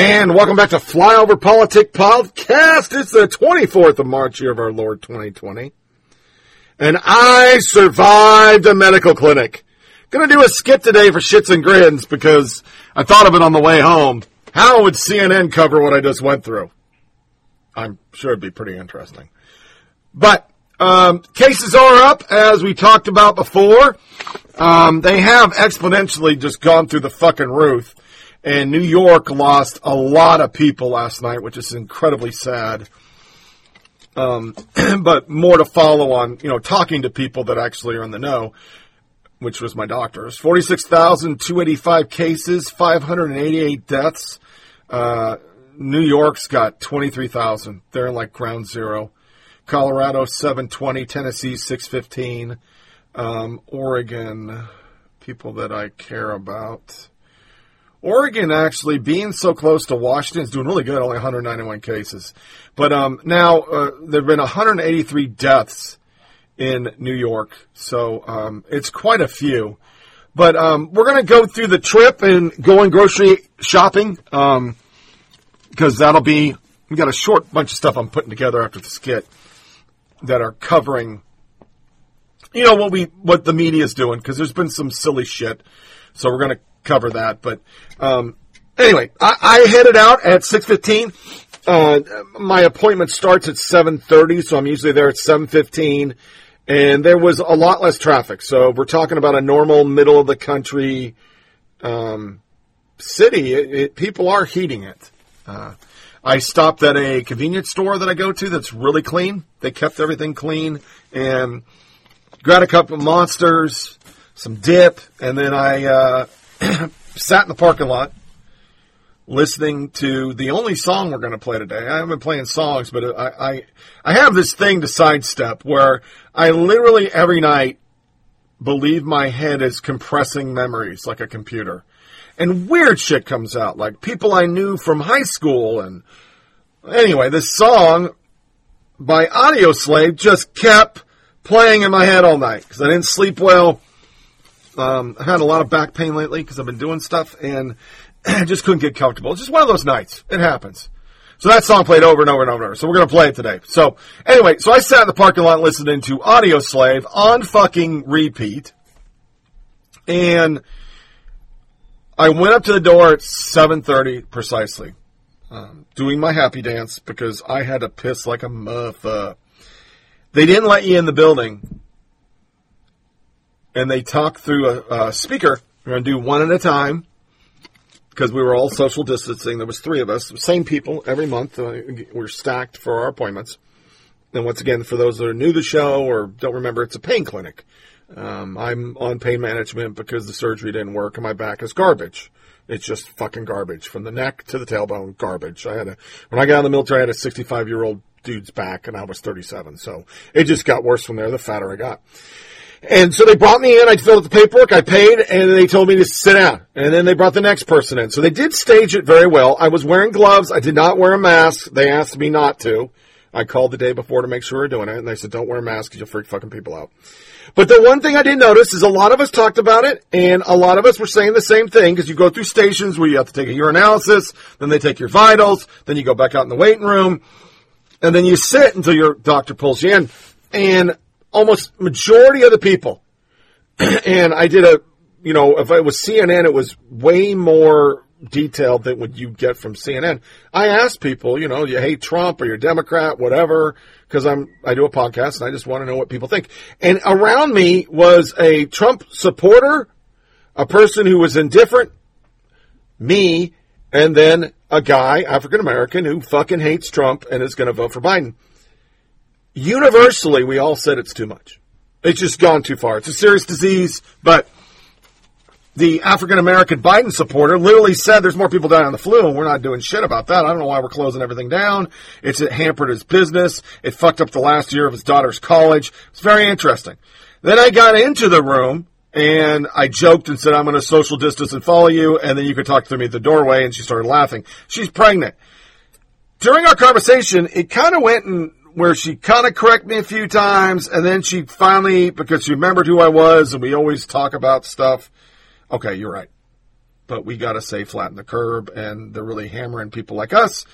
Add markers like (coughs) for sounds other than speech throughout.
And welcome back to Flyover Politic Podcast. It's the 24th of March, year of our Lord 2020. And I survived a medical clinic. Gonna do a skit today for shits and grins because I thought of it on the way home. How would CNN cover what I just went through? I'm sure it'd be pretty interesting. But, um, cases are up, as we talked about before. Um, they have exponentially just gone through the fucking roof. And New York lost a lot of people last night, which is incredibly sad. Um, (clears throat) but more to follow on, you know, talking to people that actually are in the know, which was my doctors. 46,285 cases, 588 deaths. Uh, New York's got 23,000. They're in like ground zero. Colorado, 720. Tennessee, 615. Um, Oregon, people that I care about. Oregon actually being so close to Washington is doing really good, only 191 cases. But um, now uh, there have been 183 deaths in New York, so um, it's quite a few. But um, we're going to go through the trip and going grocery shopping because that'll be we got a short bunch of stuff I'm putting together after the skit that are covering you know what we what the media is doing because there's been some silly shit so we're going to cover that but um, anyway I, I headed out at 6.15 uh, my appointment starts at 7.30 so i'm usually there at 7.15 and there was a lot less traffic so we're talking about a normal middle of the country um, city. It, it, people are heating it. Uh, I stopped at a convenience store that I go to that's really clean. They kept everything clean and grabbed a couple of monsters, some dip, and then I uh, (coughs) sat in the parking lot listening to the only song we're going to play today. I haven't been playing songs, but I, I I have this thing to sidestep where I literally every night believe my head is compressing memories like a computer and weird shit comes out, like people I knew from high school. And anyway, this song by Audioslave just kept playing in my head all night because I didn't sleep well. Um, I had a lot of back pain lately because I've been doing stuff and (clears throat) I just couldn't get comfortable. It's just one of those nights. It happens. So that song played over and over and over and over. So we're going to play it today. So anyway, so I sat in the parking lot listening to Audioslave on fucking repeat. And I went up to the door at 7:30 precisely, um, doing my happy dance because I had to piss like a mother. They didn't let you in the building, and they talk through a, a speaker. We're going to do one at a time because we were all social distancing. There was three of us, same people every month. Uh, we're stacked for our appointments. And once again, for those that are new to the show or don't remember, it's a pain clinic. Um, I'm on pain management because the surgery didn't work and my back is garbage. It's just fucking garbage from the neck to the tailbone, garbage. I had a, when I got of the military, I had a 65 year old dude's back and I was 37. So it just got worse from there the fatter I got. And so they brought me in, I filled out the paperwork, I paid, and they told me to sit down. And then they brought the next person in. So they did stage it very well. I was wearing gloves, I did not wear a mask. They asked me not to. I called the day before to make sure we are doing it, and they said, don't wear a mask because you'll freak fucking people out. But the one thing I did notice is a lot of us talked about it, and a lot of us were saying the same thing because you go through stations where you have to take a urinalysis, then they take your vitals, then you go back out in the waiting room, and then you sit until your doctor pulls you in. And almost majority of the people, (clears throat) and I did a, you know, if it was CNN, it was way more detailed than what you get from CNN. I asked people, you know, you hate Trump or you're Democrat, whatever, because I'm I do a podcast and I just want to know what people think. And around me was a Trump supporter, a person who was indifferent, me, and then a guy, African American, who fucking hates Trump and is going to vote for Biden. Universally, we all said it's too much. It's just gone too far. It's a serious disease, but the African American Biden supporter, literally said there's more people dying on the flu, and we're not doing shit about that. I don't know why we're closing everything down. It's it hampered his business. It fucked up the last year of his daughter's college. It's very interesting. Then I got into the room and I joked and said, I'm going to social distance and follow you, and then you could talk to me at the doorway, and she started laughing. She's pregnant. During our conversation, it kind of went in where she kind of corrected me a few times, and then she finally, because she remembered who I was, and we always talk about stuff. Okay, you're right. But we got to say flatten the curb, and they're really hammering people like us.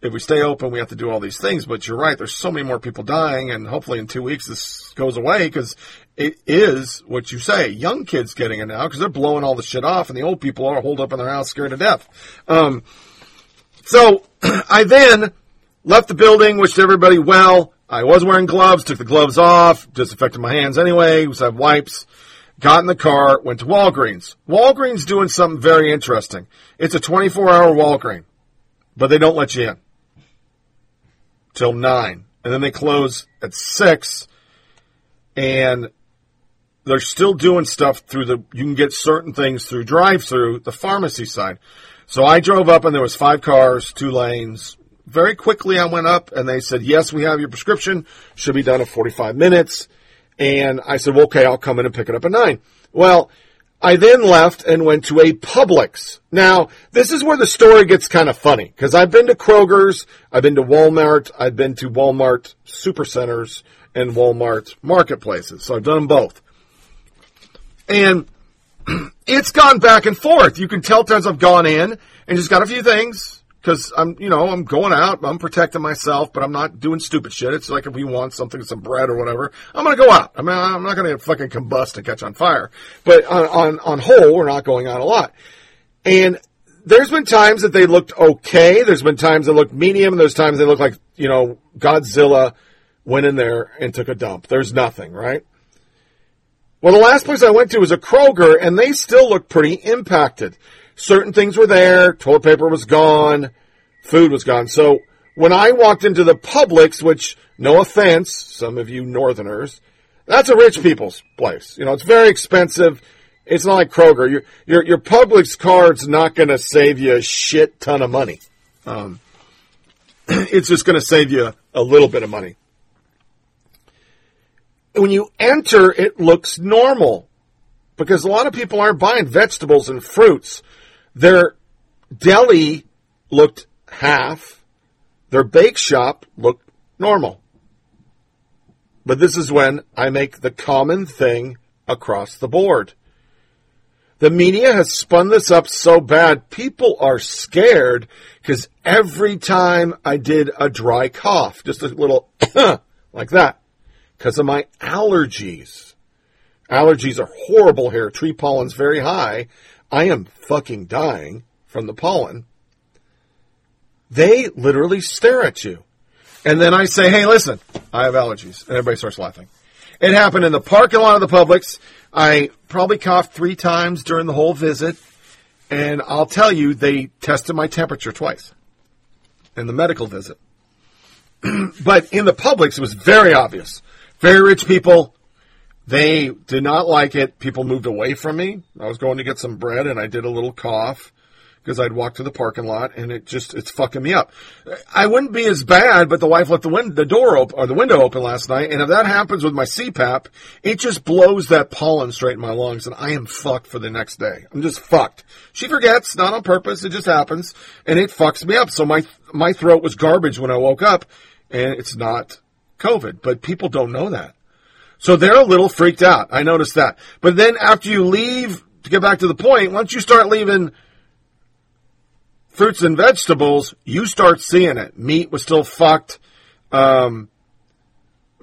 If we stay open, we have to do all these things. But you're right. There's so many more people dying, and hopefully in two weeks this goes away because it is what you say. Young kids getting it now because they're blowing all the shit off, and the old people are holed up in their house scared to death. Um, so (clears throat) I then left the building, wished everybody well. I was wearing gloves, took the gloves off, disinfected my hands anyway, was have wipes. Got in the car, went to Walgreens. Walgreens doing something very interesting. It's a 24 hour Walgreens, but they don't let you in till 9. And then they close at 6. And they're still doing stuff through the, you can get certain things through drive through the pharmacy side. So I drove up and there was five cars, two lanes. Very quickly I went up and they said, yes, we have your prescription. Should be done in 45 minutes. And I said, well, okay, I'll come in and pick it up at nine. Well, I then left and went to a Publix. Now, this is where the story gets kind of funny because I've been to Kroger's, I've been to Walmart, I've been to Walmart supercenters and Walmart marketplaces. So I've done them both. And (clears throat) it's gone back and forth. You can tell times I've gone in and just got a few things because I'm, you know, I'm going out, I'm protecting myself, but I'm not doing stupid shit. It's like if we want something, some bread or whatever, I'm going to go out. I mean, I'm not going to fucking combust and catch on fire. But on, on, on whole, we're not going out a lot. And there's been times that they looked okay. There's been times they looked medium. And there's times they look like, you know, Godzilla went in there and took a dump. There's nothing, right? Well, the last place I went to was a Kroger and they still look pretty impacted certain things were there. Toilet paper was gone. Food was gone. So when I walked into the Publix, which, no offense, some of you Northerners, that's a rich people's place. You know, it's very expensive. It's not like Kroger. Your your, your Publix card's not going to save you a shit ton of money. Um, (clears throat) it's just going to save you a little bit of money. When you enter, it looks normal because a lot of people aren't buying vegetables and fruits. Their deli looked half. Their bake shop looked normal. But this is when I make the common thing across the board. The media has spun this up so bad, people are scared because every time I did a dry cough, just a little (coughs) like that, because of my allergies. Allergies are horrible here. Tree pollen's very high. I am fucking dying from the pollen. They literally stare at you. And then I say, hey, listen, I have allergies. And everybody starts laughing. It happened in the parking lot of the Publix. I probably coughed three times during the whole visit. And I'll tell you, they tested my temperature twice in the medical visit. (clears throat) but in the Publix, it was very obvious. Very rich people, they did not like it. People moved away from me. I was going to get some bread and I did a little cough because I'd walked to the parking lot and it just, it's fucking me up. I wouldn't be as bad, but the wife left the, win- the door open or the window open last night. And if that happens with my CPAP, it just blows that pollen straight in my lungs and I am fucked for the next day. I'm just fucked. She forgets, not on purpose. It just happens and it fucks me up. So my, my throat was garbage when I woke up and it's not COVID, but people don't know that. So they're a little freaked out. I noticed that. But then after you leave, to get back to the point, once you start leaving fruits and vegetables, you start seeing it. Meat was still fucked. Um,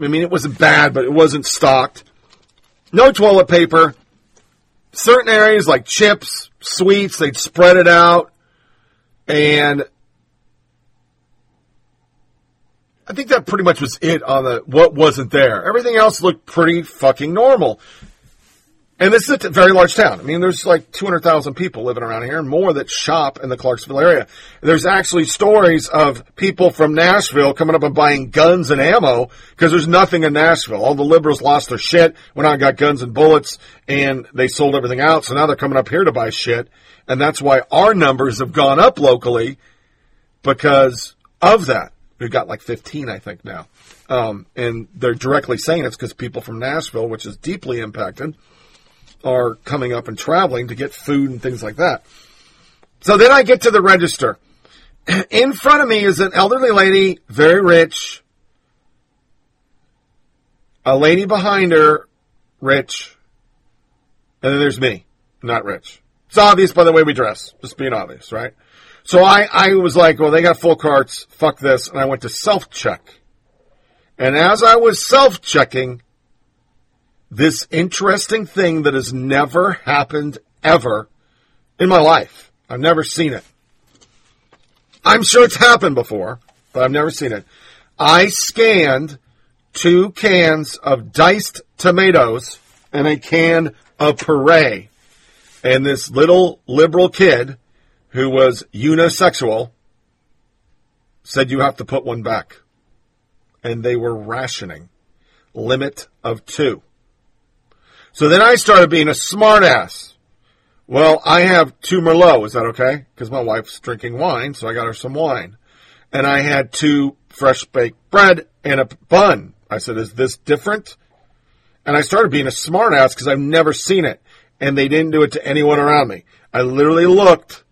I mean, it wasn't bad, but it wasn't stocked. No toilet paper. Certain areas like chips, sweets, they'd spread it out. And I think that pretty much was it on the what wasn't there. Everything else looked pretty fucking normal. And this is a very large town. I mean, there's like 200,000 people living around here and more that shop in the Clarksville area. There's actually stories of people from Nashville coming up and buying guns and ammo because there's nothing in Nashville. All the liberals lost their shit, went out and got guns and bullets, and they sold everything out. So now they're coming up here to buy shit. And that's why our numbers have gone up locally because of that. We've got like 15, I think, now. Um, and they're directly saying it's because people from Nashville, which is deeply impacted, are coming up and traveling to get food and things like that. So then I get to the register. (clears throat) In front of me is an elderly lady, very rich. A lady behind her, rich. And then there's me, not rich. It's obvious by the way we dress, just being obvious, right? So I, I was like, well, they got full carts, fuck this, and I went to self check. And as I was self checking, this interesting thing that has never happened ever in my life. I've never seen it. I'm sure it's happened before, but I've never seen it. I scanned two cans of diced tomatoes and a can of puree. And this little liberal kid who was unisexual said you have to put one back. And they were rationing. Limit of two. So then I started being a smartass. Well, I have two Merlot. Is that okay? Because my wife's drinking wine, so I got her some wine. And I had two fresh baked bread and a bun. I said, is this different? And I started being a smartass because I've never seen it. And they didn't do it to anyone around me. I literally looked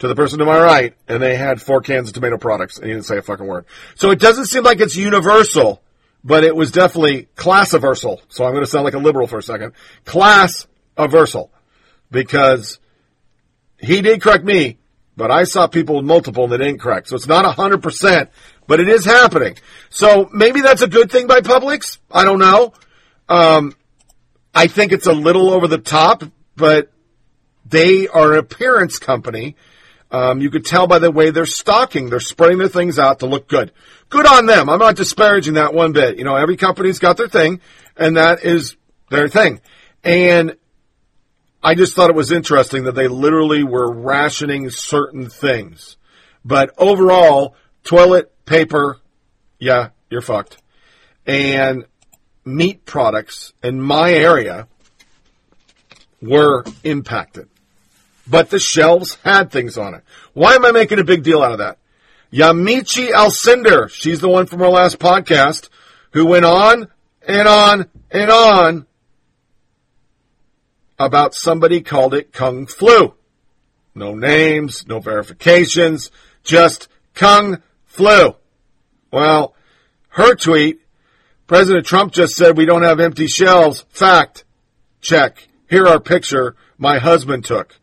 to the person to my right and they had four cans of tomato products and he didn't say a fucking word. So it doesn't seem like it's universal but it was definitely class aversal. So I'm going to sound like a liberal for a second. Class aversal. Because he did correct me, but I saw people with multiple they didn't correct. So it's not 100%, but it is happening. So maybe that's a good thing by Publix. I don't know. Um, I think it's a little over the top, but they are an appearance company um, you could tell by the way they're stocking. They're spreading their things out to look good. Good on them. I'm not disparaging that one bit. You know, every company's got their thing, and that is their thing. And I just thought it was interesting that they literally were rationing certain things. But overall, toilet paper, yeah, you're fucked. And meat products in my area were impacted but the shelves had things on it. Why am I making a big deal out of that? Yamiche Alcindor, she's the one from our last podcast, who went on and on and on about somebody called it Kung Flu. No names, no verifications, just Kung Flu. Well, her tweet, President Trump just said we don't have empty shelves. Fact. Check. Here our picture my husband took.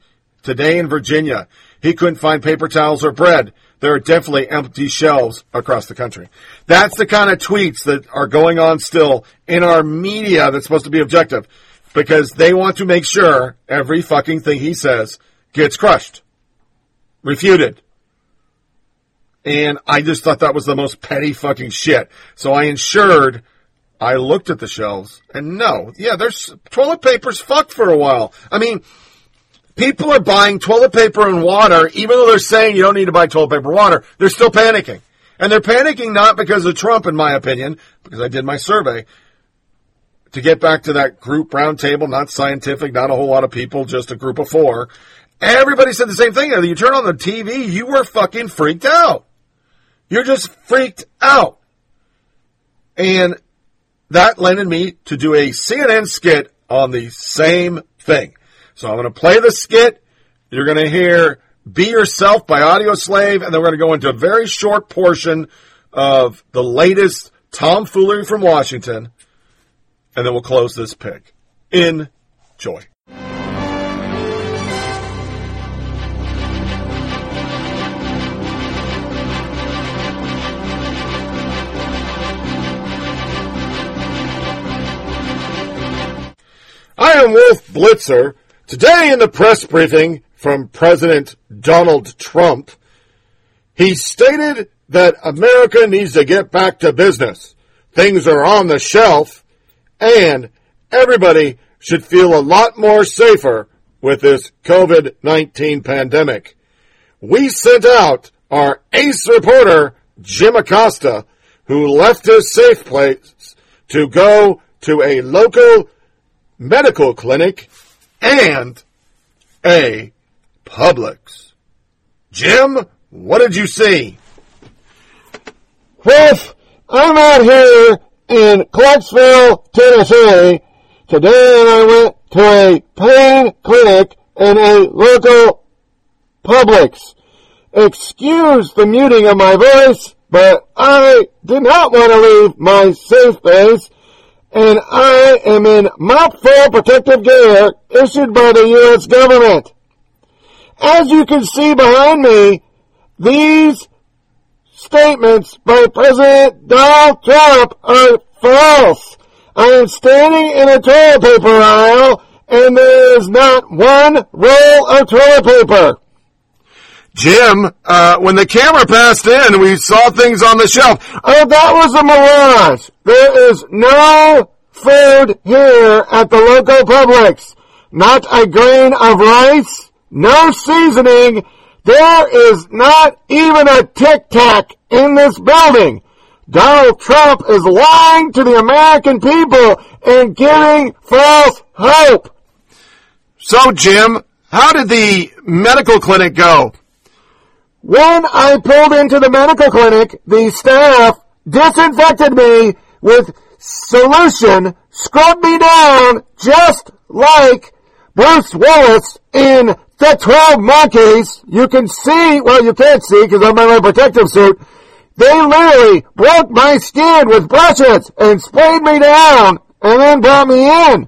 Today in Virginia, he couldn't find paper towels or bread. There are definitely empty shelves across the country. That's the kind of tweets that are going on still in our media that's supposed to be objective because they want to make sure every fucking thing he says gets crushed, refuted. And I just thought that was the most petty fucking shit. So I ensured I looked at the shelves and no, yeah, there's toilet paper's fucked for a while. I mean, People are buying toilet paper and water, even though they're saying you don't need to buy toilet paper water. They're still panicking. And they're panicking not because of Trump, in my opinion, because I did my survey. To get back to that group roundtable, not scientific, not a whole lot of people, just a group of four. Everybody said the same thing. You turn on the TV, you were fucking freaked out. You're just freaked out. And that landed me to do a CNN skit on the same thing. So I'm going to play the skit. You're going to hear Be Yourself by Audioslave, and then we're going to go into a very short portion of the latest tomfoolery from Washington, and then we'll close this pig. Enjoy. I am Wolf Blitzer Today in the press briefing from President Donald Trump, he stated that America needs to get back to business. Things are on the shelf and everybody should feel a lot more safer with this COVID 19 pandemic. We sent out our ace reporter, Jim Acosta, who left his safe place to go to a local medical clinic and a Publix. Jim, what did you see? Wolf, I'm out here in Clarksville, Tennessee. Today I went to a pain clinic in a local Publix. Excuse the muting of my voice, but I did not want to leave my safe base and I am in mop full protective gear issued by the U.S. government. As you can see behind me, these statements by President Donald Trump are false. I am standing in a toilet paper aisle and there is not one roll of toilet paper. Jim, uh, when the camera passed in, we saw things on the shelf. Oh, that was a mirage. There is no food here at the local Publix. Not a grain of rice, no seasoning. There is not even a Tic Tac in this building. Donald Trump is lying to the American people and giving false hope. So, Jim, how did the medical clinic go? When I pulled into the medical clinic, the staff disinfected me with solution, scrubbed me down just like Bruce Willis in The 12 Monkeys. You can see, well you can't see because I'm in my protective suit. They literally broke my skin with brushes and sprayed me down and then brought me in.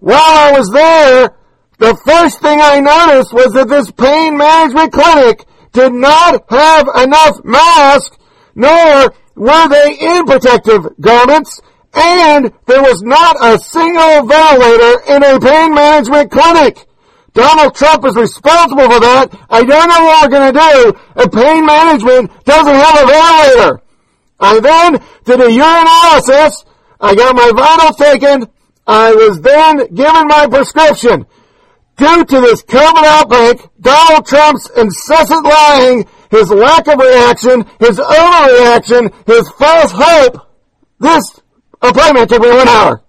While I was there, the first thing I noticed was that this pain management clinic did not have enough masks, nor were they in protective garments, and there was not a single ventilator in a pain management clinic. Donald Trump is responsible for that. I don't know what we're going to do if pain management doesn't have a ventilator. I then did a urinalysis. I got my vitals taken. I was then given my prescription. Due to this COVID outbreak, Donald Trump's incessant lying, his lack of reaction, his overreaction, his false hope, this appointment took me one hour.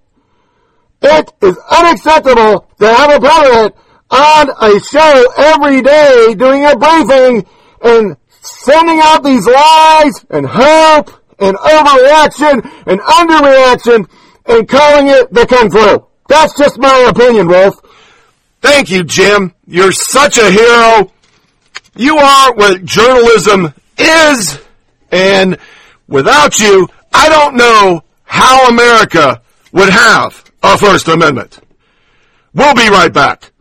It is unacceptable to have a president on a show every day doing a briefing and sending out these lies and hope and overreaction and underreaction and calling it the Kung Flu. That's just my opinion, Wolf. Thank you, Jim. You're such a hero. You are what journalism is, and without you, I don't know how America would have a First Amendment. We'll be right back.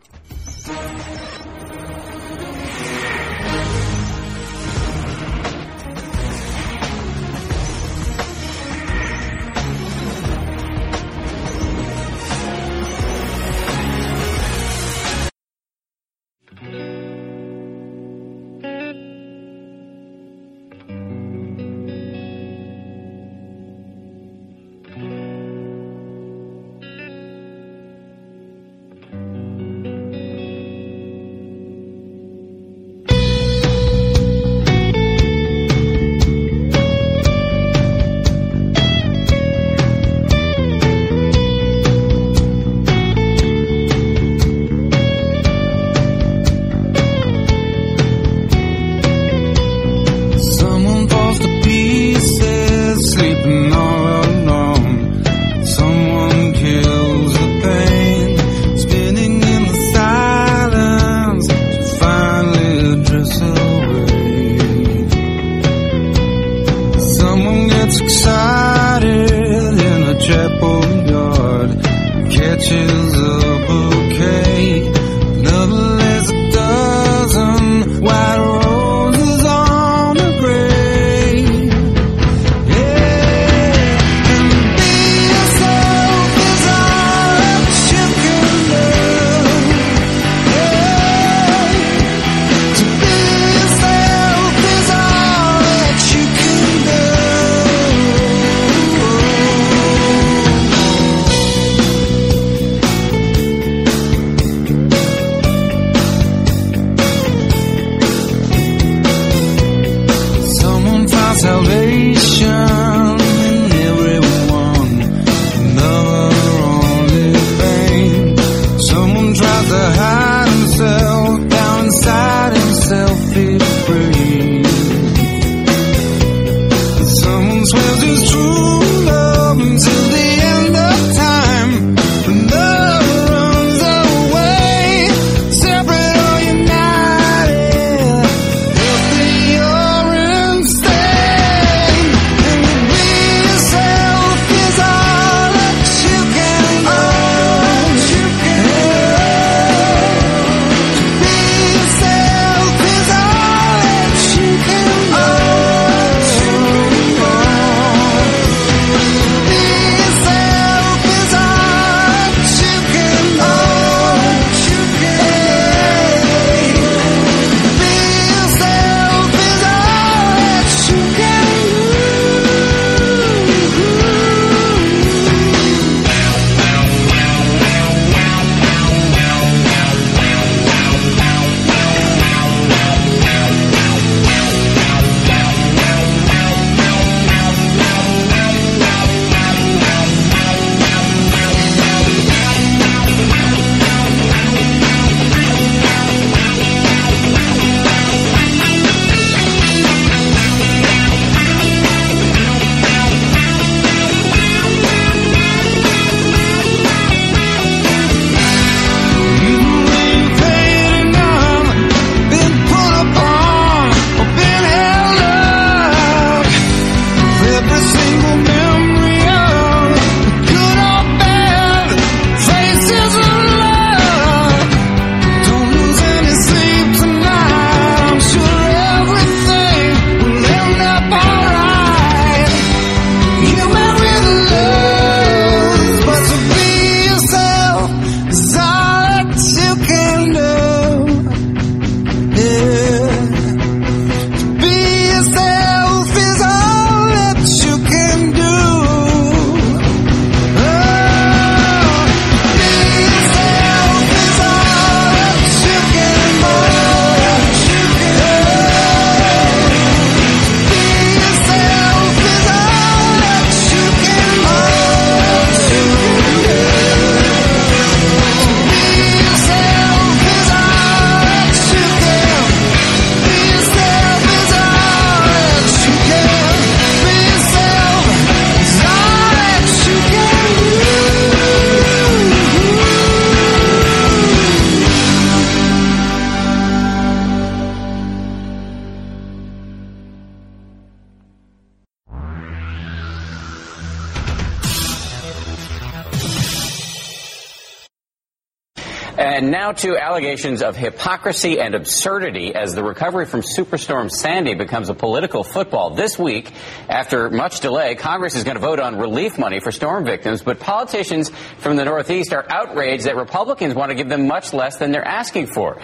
Now to allegations of hypocrisy and absurdity as the recovery from Superstorm Sandy becomes a political football. This week, after much delay, Congress is going to vote on relief money for storm victims, but politicians from the Northeast are outraged that Republicans want to give them much less than they're asking for.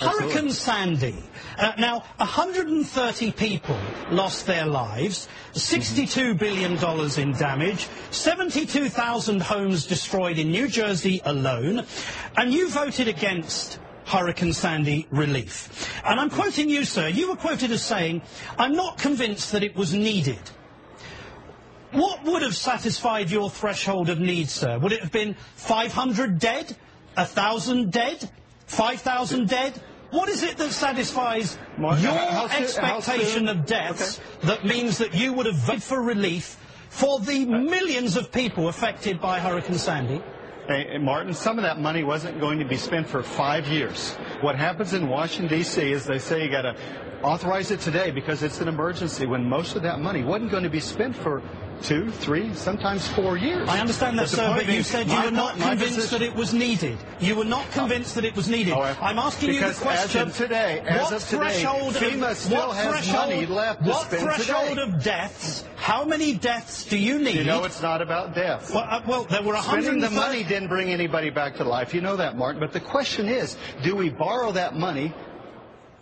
Hurricane Sandy. Uh, now, 130 people lost their lives, $62 billion in damage, 72,000 homes destroyed in New Jersey alone, and you voted against Hurricane Sandy relief. And I'm quoting you, sir. You were quoted as saying, I'm not convinced that it was needed. What would have satisfied your threshold of need, sir? Would it have been 500 dead? 1,000 dead? 5,000 dead? What is it that satisfies Mark, your how soon- how expectation of deaths that means that you would have voted for relief for the uh, millions of people affected by Hurricane Sandy? Hey, Martin, some of that money wasn't going to be spent for five years. What happens in Washington, D.C. is they say you got to authorize it today because it's an emergency when most of that money wasn't going to be spent for two, three, sometimes four years. I understand that, sir, but you said you were not convinced position- that it was needed. You were not convinced that it was needed. Oh, I'm asking you the question. as of today, as what of today, threshold FEMA still what has threshold, money left to What spend threshold today. of deaths? How many deaths do you need? You know it's not about death. well, uh, well, there were Spending the money didn't bring anybody back to life. You know that, Martin. But the question is, do we borrow that money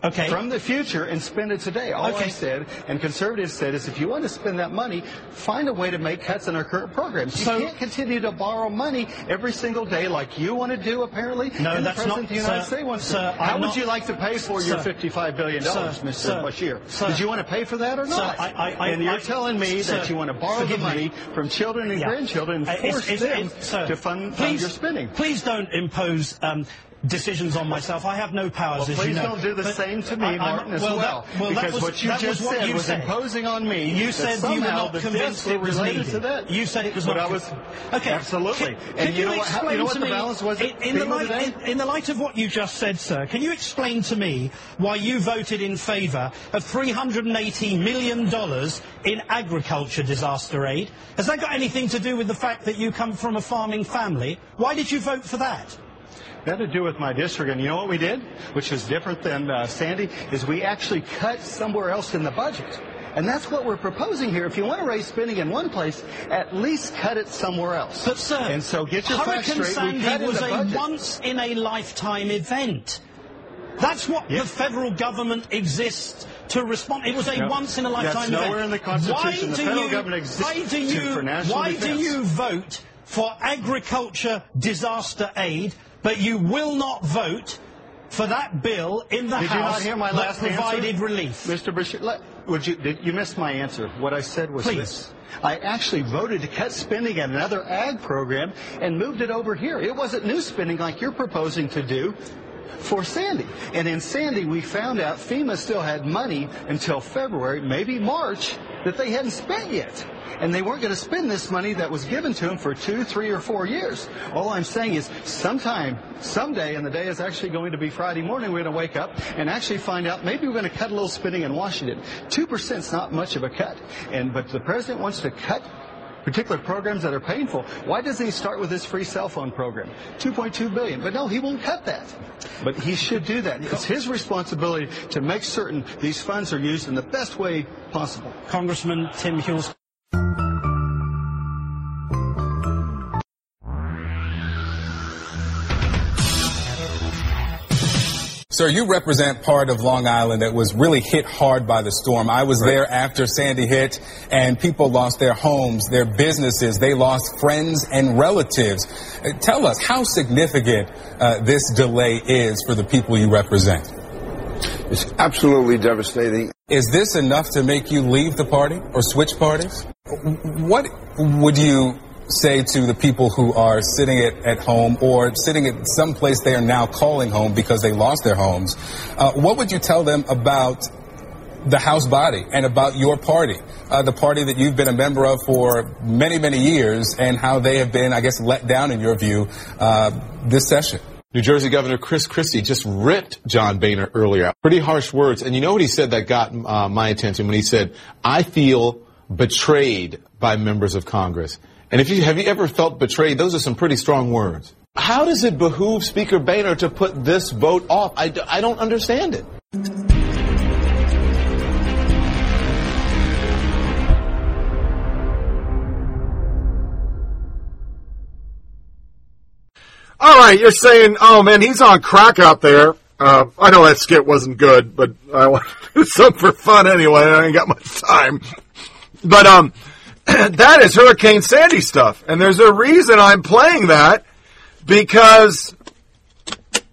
Okay. from the future and spend it today? All Okay. I said, and conservatives said, is if you want to spend that money, find a way to make cuts in our current programs. You So- can't continue to borrow money every single day like you want to do, apparently. No, that's the President not- of the United sir, States wants to. How I'm would not- you like to pay for your $55 billion, Sir, Mr. sir, Bashir? sir. Did you want to pay for that or not? I- I- I- and you're I- telling me sir, that you want to borrow the forgive me. money from children and Yeah. grandchildren and Uh, it's- force it's- them it's- sir, to fund, fund please, your spending. Please don't impose um, decisions on myself. I have no powers, Well, as please you know. don't do the But same to me, I- Martin, as well, well. That, well, because was, what you just what said you was said. imposing on me. You said you were not convinced it was related needed. to that. You said it was But not. I was okay. absolutely. Can, and can you know you what? how- explain You know what to the me, balance was? in, in the light, in, in the light of what you just said, sir? Can you explain to me why you voted in favour of 380 million dollars in agriculture disaster aid? Has that got anything to do with the fact that you come from a farming family? Why did you vote for that? That had to do with my district, and you know what we did, which was different than uh, Sandy, is we actually cut somewhere else in the budget. And that's what we're proposing here. If you want to raise spending in one place, at least cut it somewhere else. But sir, and so get your Hurricane. Sandy was a once in a lifetime event. That's what the federal government exists to respond. It was a No, once in a lifetime that's event. nowhere in the Constitution. Why The do federal you, government exists why do to- you, for national why do you vote for agriculture disaster aid, but you will not vote for that bill in the Did you House not hear my that last provided answer? relief? Mr. Bashir, let, would you, did, you missed my answer. What I said was Please. this. I actually voted to cut spending at another ag program and moved it over here. It wasn't new spending like you're proposing to do for Sandy. And in Sandy, we found out FEMA still had money until February, maybe March, that they hadn't spent yet. And they weren't going to spend this money that was given to them for two, three, or four years. All I'm saying is sometime, someday, and the day is actually going to be Friday morning, we're going to wake up and actually find out maybe we're going to cut a little spending in Washington. 2% is not much of a cut. And, but the president wants to cut particular programs that are painful. Why doesn't he start with this free cell phone program? 2.2 billion. But no, he won't cut that. But he should do that. It's his responsibility to make certain these funds are used in the best way possible. Congressman Tim Hughes. Sir, you represent part of Long Island that was really hit hard by the storm. I was there after Sandy hit, and people lost their homes, their businesses, they lost friends and relatives. Uh, Tell us how significant uh, this delay is for the people you represent. It's absolutely devastating. Is this enough to make you leave the party or switch parties? What would you say to the people who are sitting at, at home or sitting at some place they are now calling home because they lost their homes? Uh, what would you tell them about the House body and about your party, uh, the party that you've been a member of for many, many years, and how they have been, I guess, let down in your view uh, this session? New Jersey Governor Chris Christie just ripped John Boehner earlier. Pretty harsh words. And you know what he said that got uh, my attention when he said, I feel betrayed by members of Congress. And if you have you ever felt betrayed, those are some pretty strong words. How does it behoove Speaker Boehner to put this vote off? I, I don't understand it. All right, you're saying, oh man, he's on crack out there. Uh, I know that skit wasn't good, but I (laughs) want to do for fun anyway. I ain't got much time. But um, (clears throat) that is Hurricane Sandy stuff, and there's a reason I'm playing that because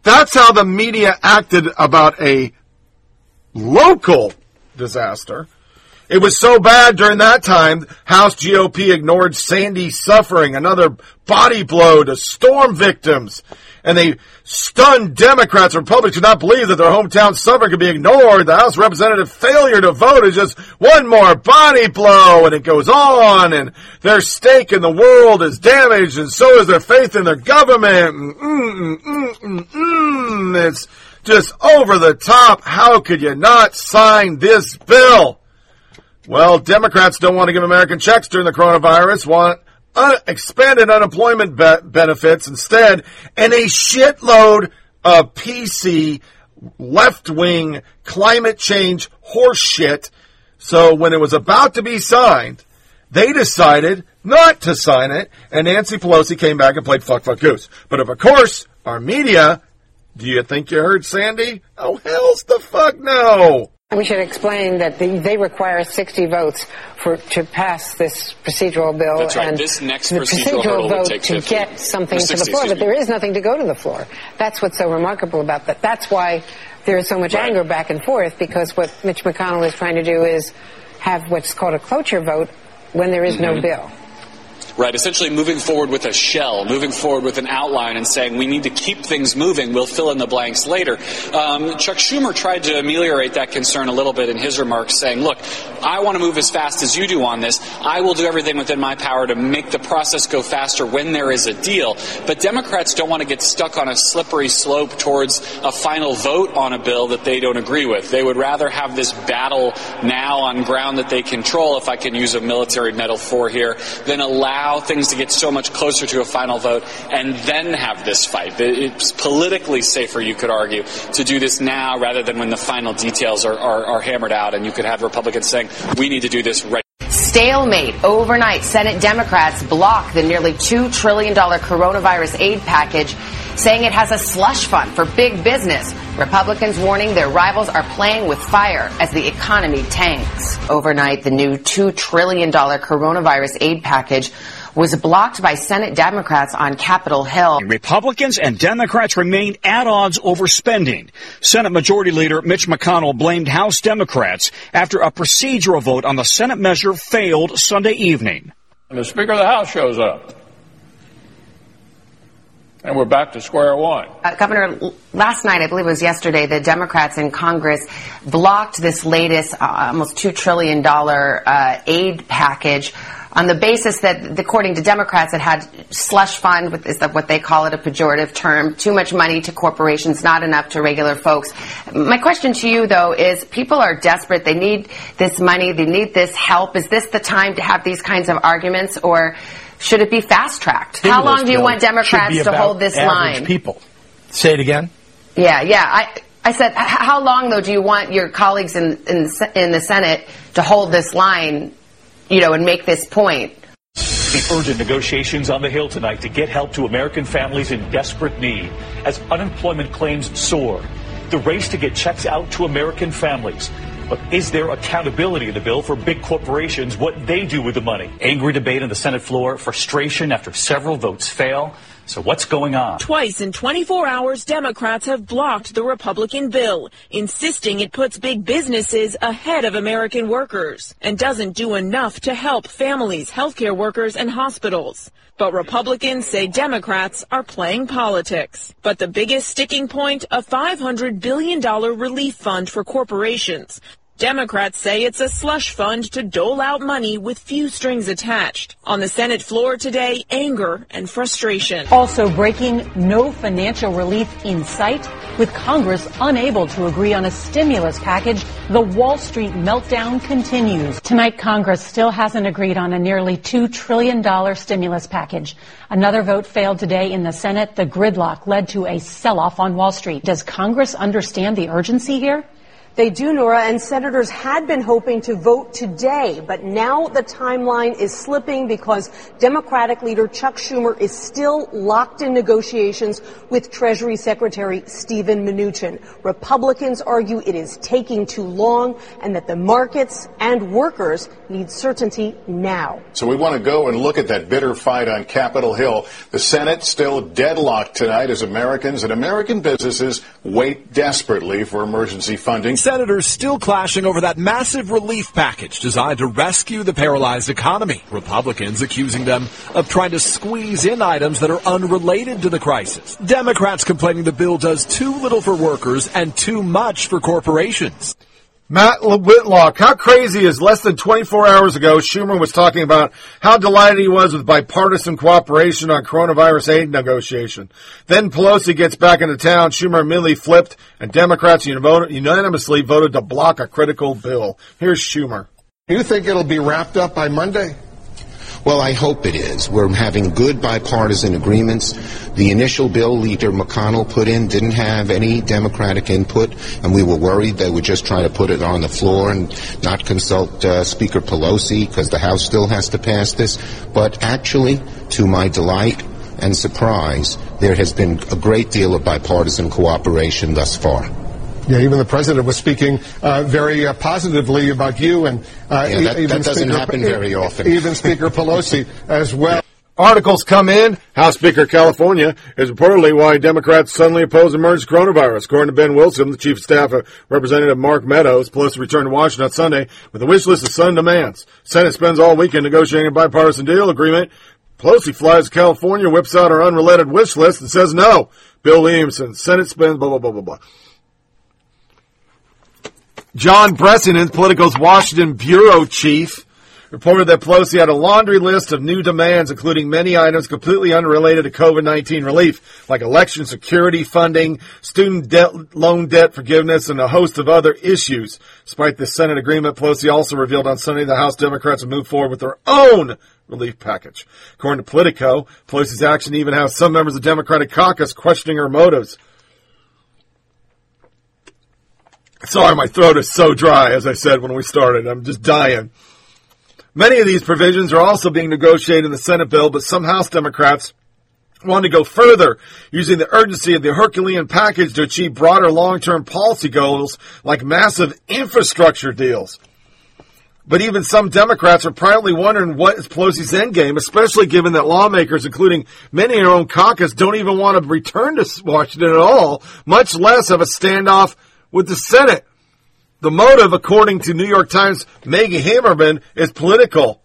that's how the media acted about a local disaster. It was so bad during that time, House GOP ignored Sandy's suffering, another body blow to storm victims. And they stunned Democrats and Republicans to not believe that their hometown suffering could be ignored. The House representative failure to vote is just one more body blow, and it goes on, and their stake in the world is damaged, and so is their faith in their government. Mm, mm, mm, mm, mm. It's just over the top. How could you not sign this bill? Well, Democrats don't want to give American checks during the coronavirus, want expanded unemployment be- benefits instead, and a shitload of PC left wing climate change horseshit. So when it was about to be signed, they decided not to sign it, and Nancy Pelosi came back and played fuck fuck goose. But of course, our media, do you think you heard Sandy? Oh, hell's the fuck no! We should explain that the, they require 60 votes for to pass this procedural bill. That's right. And This next the procedural would vote to 50. get something to the floor, but there is nothing to go to the floor. That's what's so remarkable about that. That's why there is so much Right. anger back and forth because what Mitch McConnell is trying to do is have what's called a cloture vote when there is no Mhm. bill. Right, essentially moving forward with a shell, moving forward with an outline and saying we need to keep things moving. We'll fill in the blanks later. Um, Chuck Schumer tried to ameliorate that concern a little bit in his remarks, saying, look, I want to move as fast as you do on this. I will do everything within my power to make the process go faster when there is a deal. But Democrats don't want to get stuck on a slippery slope towards a final vote on a bill that they don't agree with. They would rather have this battle now on ground that they control, if I can use a military metaphor here, than allow things to get so much closer to a final vote and then have this fight. It's politically safer, you could argue, to do this now rather than when the final details are, are, are hammered out and you could have Republicans saying, we need to do this right Stalemate overnight. Senate Democrats block the nearly $2 trillion coronavirus aid package, saying it has a slush fund for big business. Republicans warning their rivals are playing with fire as the economy tanks. Overnight, the new $2 trillion coronavirus aid package was blocked by Senate Democrats on Capitol Hill. Republicans and Democrats remained at odds over spending. Senate Majority Leader Mitch McConnell blamed House Democrats after a procedural vote on the Senate measure failed Sunday evening. And the Speaker of the House shows up. And we're back to square one. Uh, Governor, last night, I believe it was yesterday, the Democrats in Congress blocked this latest uh, almost $2 trillion uh, aid package on the basis that, according to Democrats, it had slush fund, with, is that what they call it, a pejorative term, too much money to corporations, not enough to regular folks. My question to you, though, is people are desperate. They need this money. They need this help. Is this the time to have these kinds of arguments, or should it be fast-tracked? How long do you want Democrats to hold this line? People. Say it again. Yeah, yeah. I, I said, how long though do you want your colleagues in, in, in the Senate to hold this line, you know, and make this point? The urgent negotiations on the Hill tonight to get help to American families in desperate need as unemployment claims soar. The race to get checks out to American families. But is there accountability in the bill for big corporations, what they do with the money? Angry debate on the Senate floor, frustration after several votes fail. So what's going on? Twice in 24 hours, Democrats have blocked the Republican bill, insisting it puts big businesses ahead of American workers and doesn't do enough to help families, healthcare workers, and hospitals. But Republicans say Democrats are playing politics. But the biggest sticking point, a $500 billion relief fund for corporations. Democrats say it's a slush fund to dole out money with few strings attached. On the Senate floor today, anger and frustration. Also breaking, no financial relief in sight. With Congress unable to agree on a stimulus package, the Wall Street meltdown continues. Tonight, Congress still hasn't agreed on a nearly $2 trillion stimulus package. Another vote failed today in the Senate. The gridlock led to a sell-off on Wall Street. Does Congress understand the urgency here? They do, Nora, and senators had been hoping to vote today, but now the timeline is slipping because Democratic leader Chuck Schumer is still locked in negotiations with Treasury Secretary Steven Mnuchin. Republicans argue it is taking too long and that the markets and workers need certainty now. So we want to go and look at that bitter fight on Capitol Hill. The Senate still deadlocked tonight as Americans and American businesses wait desperately for emergency funding. Senators still clashing over that massive relief package designed to rescue the paralyzed economy. Republicans accusing them of trying to squeeze in items that are unrelated to the crisis. Democrats complaining the bill does too little for workers and too much for corporations. Matt Whitlock, how crazy is less than 24 hours ago, Schumer was talking about how delighted he was with bipartisan cooperation on coronavirus aid negotiation. Then Pelosi gets back into town, Schumer immediately flipped, and Democrats unanimously voted to block a critical bill. Here's Schumer. Do you think it'll be wrapped up by Monday? Well, I hope it is. We're having good bipartisan agreements. The initial bill Leader McConnell put in didn't have any Democratic input, and we were worried they would just try to put it on the floor and not consult uh, Speaker Pelosi because the House still has to pass this. But actually, to my delight and surprise, there has been a great deal of bipartisan cooperation thus far. Yeah, even the president was speaking uh, very uh, positively about you, and uh, yeah, that, even that doesn't Speaker, happen very often. Even Speaker Pelosi as well. (laughs) Articles come in. House Speaker California is reportedly why Democrats suddenly oppose emerged coronavirus. According to Ben Wilson, the chief of staff of Representative Mark Meadows, Pelosi returned to Washington on Sunday with a wish list of Sun demands. Senate spends all weekend negotiating a bipartisan deal agreement. Pelosi flies to California, whips out her unrelated wish list, and says no. Bill Williamson, Senate spends blah blah blah blah blah. John Bresnahan, Politico's Washington bureau chief, reported that Pelosi had a laundry list of new demands, including many items completely unrelated to COVID-19 relief, like election security funding, student debt, loan debt forgiveness, and a host of other issues. Despite the Senate agreement, Pelosi also revealed on Sunday the House Democrats have moved forward with their own relief package. According to Politico, Pelosi's action even has some members of the Democratic caucus questioning her motives. Sorry, my throat is so dry, as I said when we started. I'm just dying. Many of these provisions are also being negotiated in the Senate bill, but some House Democrats want to go further, using the urgency of the Herculean package to achieve broader long-term policy goals like massive infrastructure deals. But even some Democrats are privately wondering what is Pelosi's endgame, especially given that lawmakers, including many in her own caucus, don't even want to return to Washington at all, much less have a standoff with the Senate. The motive, according to New York Times Maggie Haberman, is political.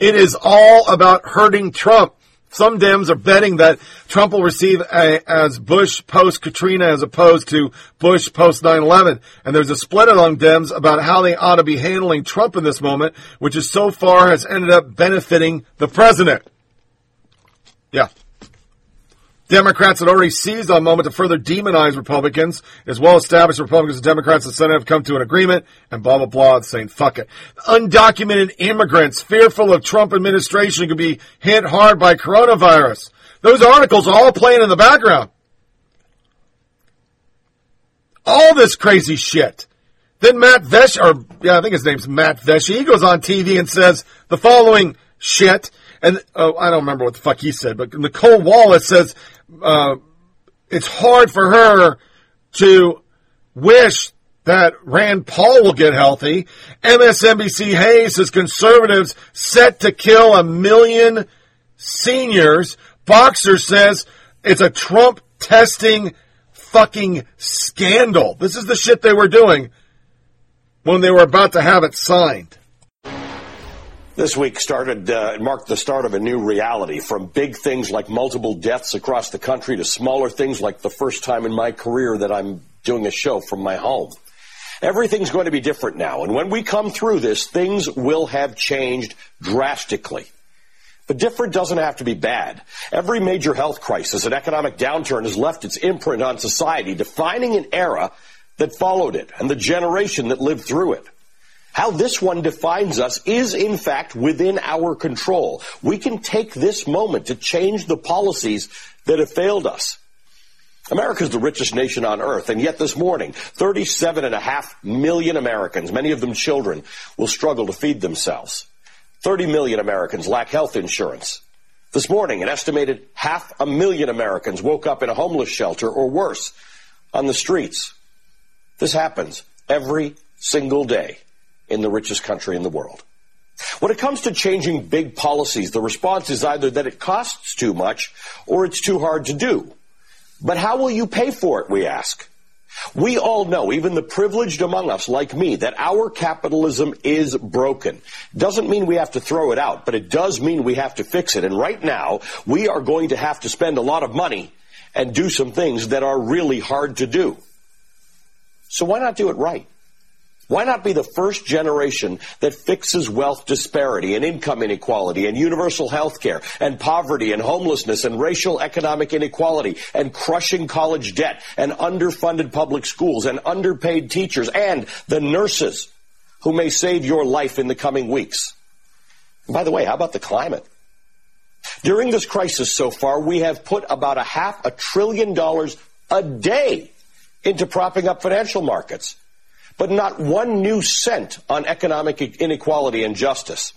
It is all about hurting Trump. Some Dems are betting that Trump will receive a, as Bush post Katrina as opposed to Bush post 9-11. And there's a split among Dems about how they ought to be handling Trump in this moment, which is so far has ended up benefiting the president. Yeah. Democrats had already seized on a moment to further demonize Republicans. As well as established Republicans and Democrats in the Senate have come to an agreement and blah, blah, blah, saying fuck it. Undocumented immigrants fearful of Trump administration could be hit hard by coronavirus. Those articles are all playing in the background. All this crazy shit. Then Matt Vesh, or yeah, I think his name's Matt Veshy, he goes on TV and says the following shit. And oh, I don't remember what the fuck he said, but Nicolle Wallace says uh, it's hard for her to wish that Rand Paul will get healthy. MSNBC Hayes says conservatives set to kill a million seniors. Boxer says it's a Trump testing fucking scandal. This is the shit they were doing when they were about to have it signed. This week started uh, marked the start of a new reality, from big things like multiple deaths across the country to smaller things like the first time in my career that I'm doing a show from my home. Everything's going to be different now. And when we come through this, things will have changed drastically. But different doesn't have to be bad. Every major health crisis and economic downturn has left its imprint on society, defining an era that followed it and the generation that lived through it. How this one defines us is in fact within our control. We can take this moment to change the policies that have failed us. America is the richest nation on earth, and yet this morning, 37.5 million Americans, many of them children, will struggle to feed themselves. 30 million Americans lack health insurance. This morning, an estimated half a million Americans woke up in a homeless shelter or worse on the streets. This happens every single day in the richest country in the world. When it comes to changing big policies, the response is either that it costs too much or it's too hard to do. But how will you pay for it, we ask? We all know, even the privileged among us like me, that our capitalism is broken. Doesn't mean we have to throw it out, but it does mean we have to fix it. And right now, we are going to have to spend a lot of money and do some things that are really hard to do. So why not do it right? Why not be the first generation that fixes wealth disparity and income inequality and universal health care and poverty and homelessness and racial economic inequality and crushing college debt and underfunded public schools and underpaid teachers and the nurses who may save your life in the coming weeks? And by the way, how about the climate? During this crisis so far, we have put about a half a trillion dollars a day into propping up financial markets but not one new cent on economic inequality and justice.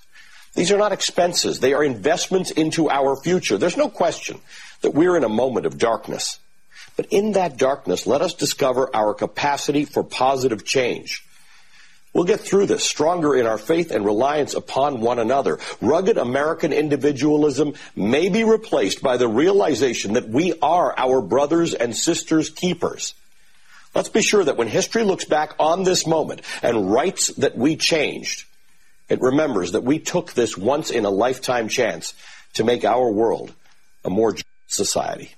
These are not expenses. They are investments into our future. There's no question that we're in a moment of darkness. But in that darkness, let us discover our capacity for positive change. We'll get through this stronger in our faith and reliance upon one another. Rugged American individualism may be replaced by the realization that we are our brothers and sisters' keepers. Let's be sure that when history looks back on this moment and writes that we changed, it remembers that we took this once in a lifetime chance to make our world a more just society.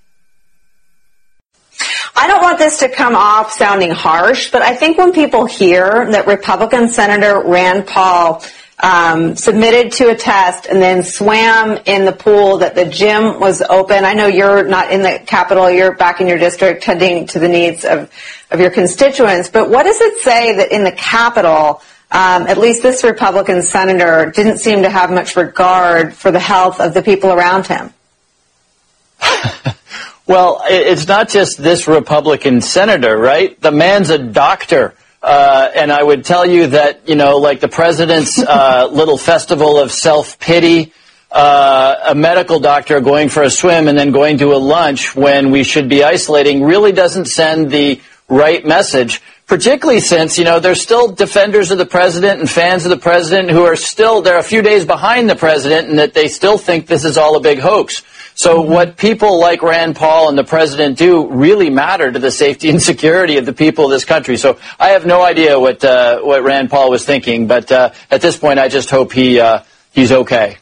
I don't want this to come off sounding harsh, but I think when people hear that Republican Senator Rand Paul um, submitted to a test and then swam in the pool that the gym was open. I know you're not in the Capitol, you're back in your district tending to the needs of, of your constituents, but what does it say that in the Capitol, um, at least this Republican senator didn't seem to have much regard for the health of the people around him? (laughs) well, it's not just this Republican senator, right? The man's a doctor. Uh, and I would tell you that, you know, like the president's uh, (laughs) little festival of self pity, uh, a medical doctor going for a swim and then going to a lunch when we should be isolating really doesn't send the right message. Particularly since, you know, there's still defenders of the president and fans of the president who are still, they're a few days behind the president and that they still think this is all a big hoax. So what people like Rand Paul and the president do really matter to the safety and security of the people of this country. So I have no idea what uh, what Rand Paul was thinking, but uh, at this point, I just hope he uh, he's okay.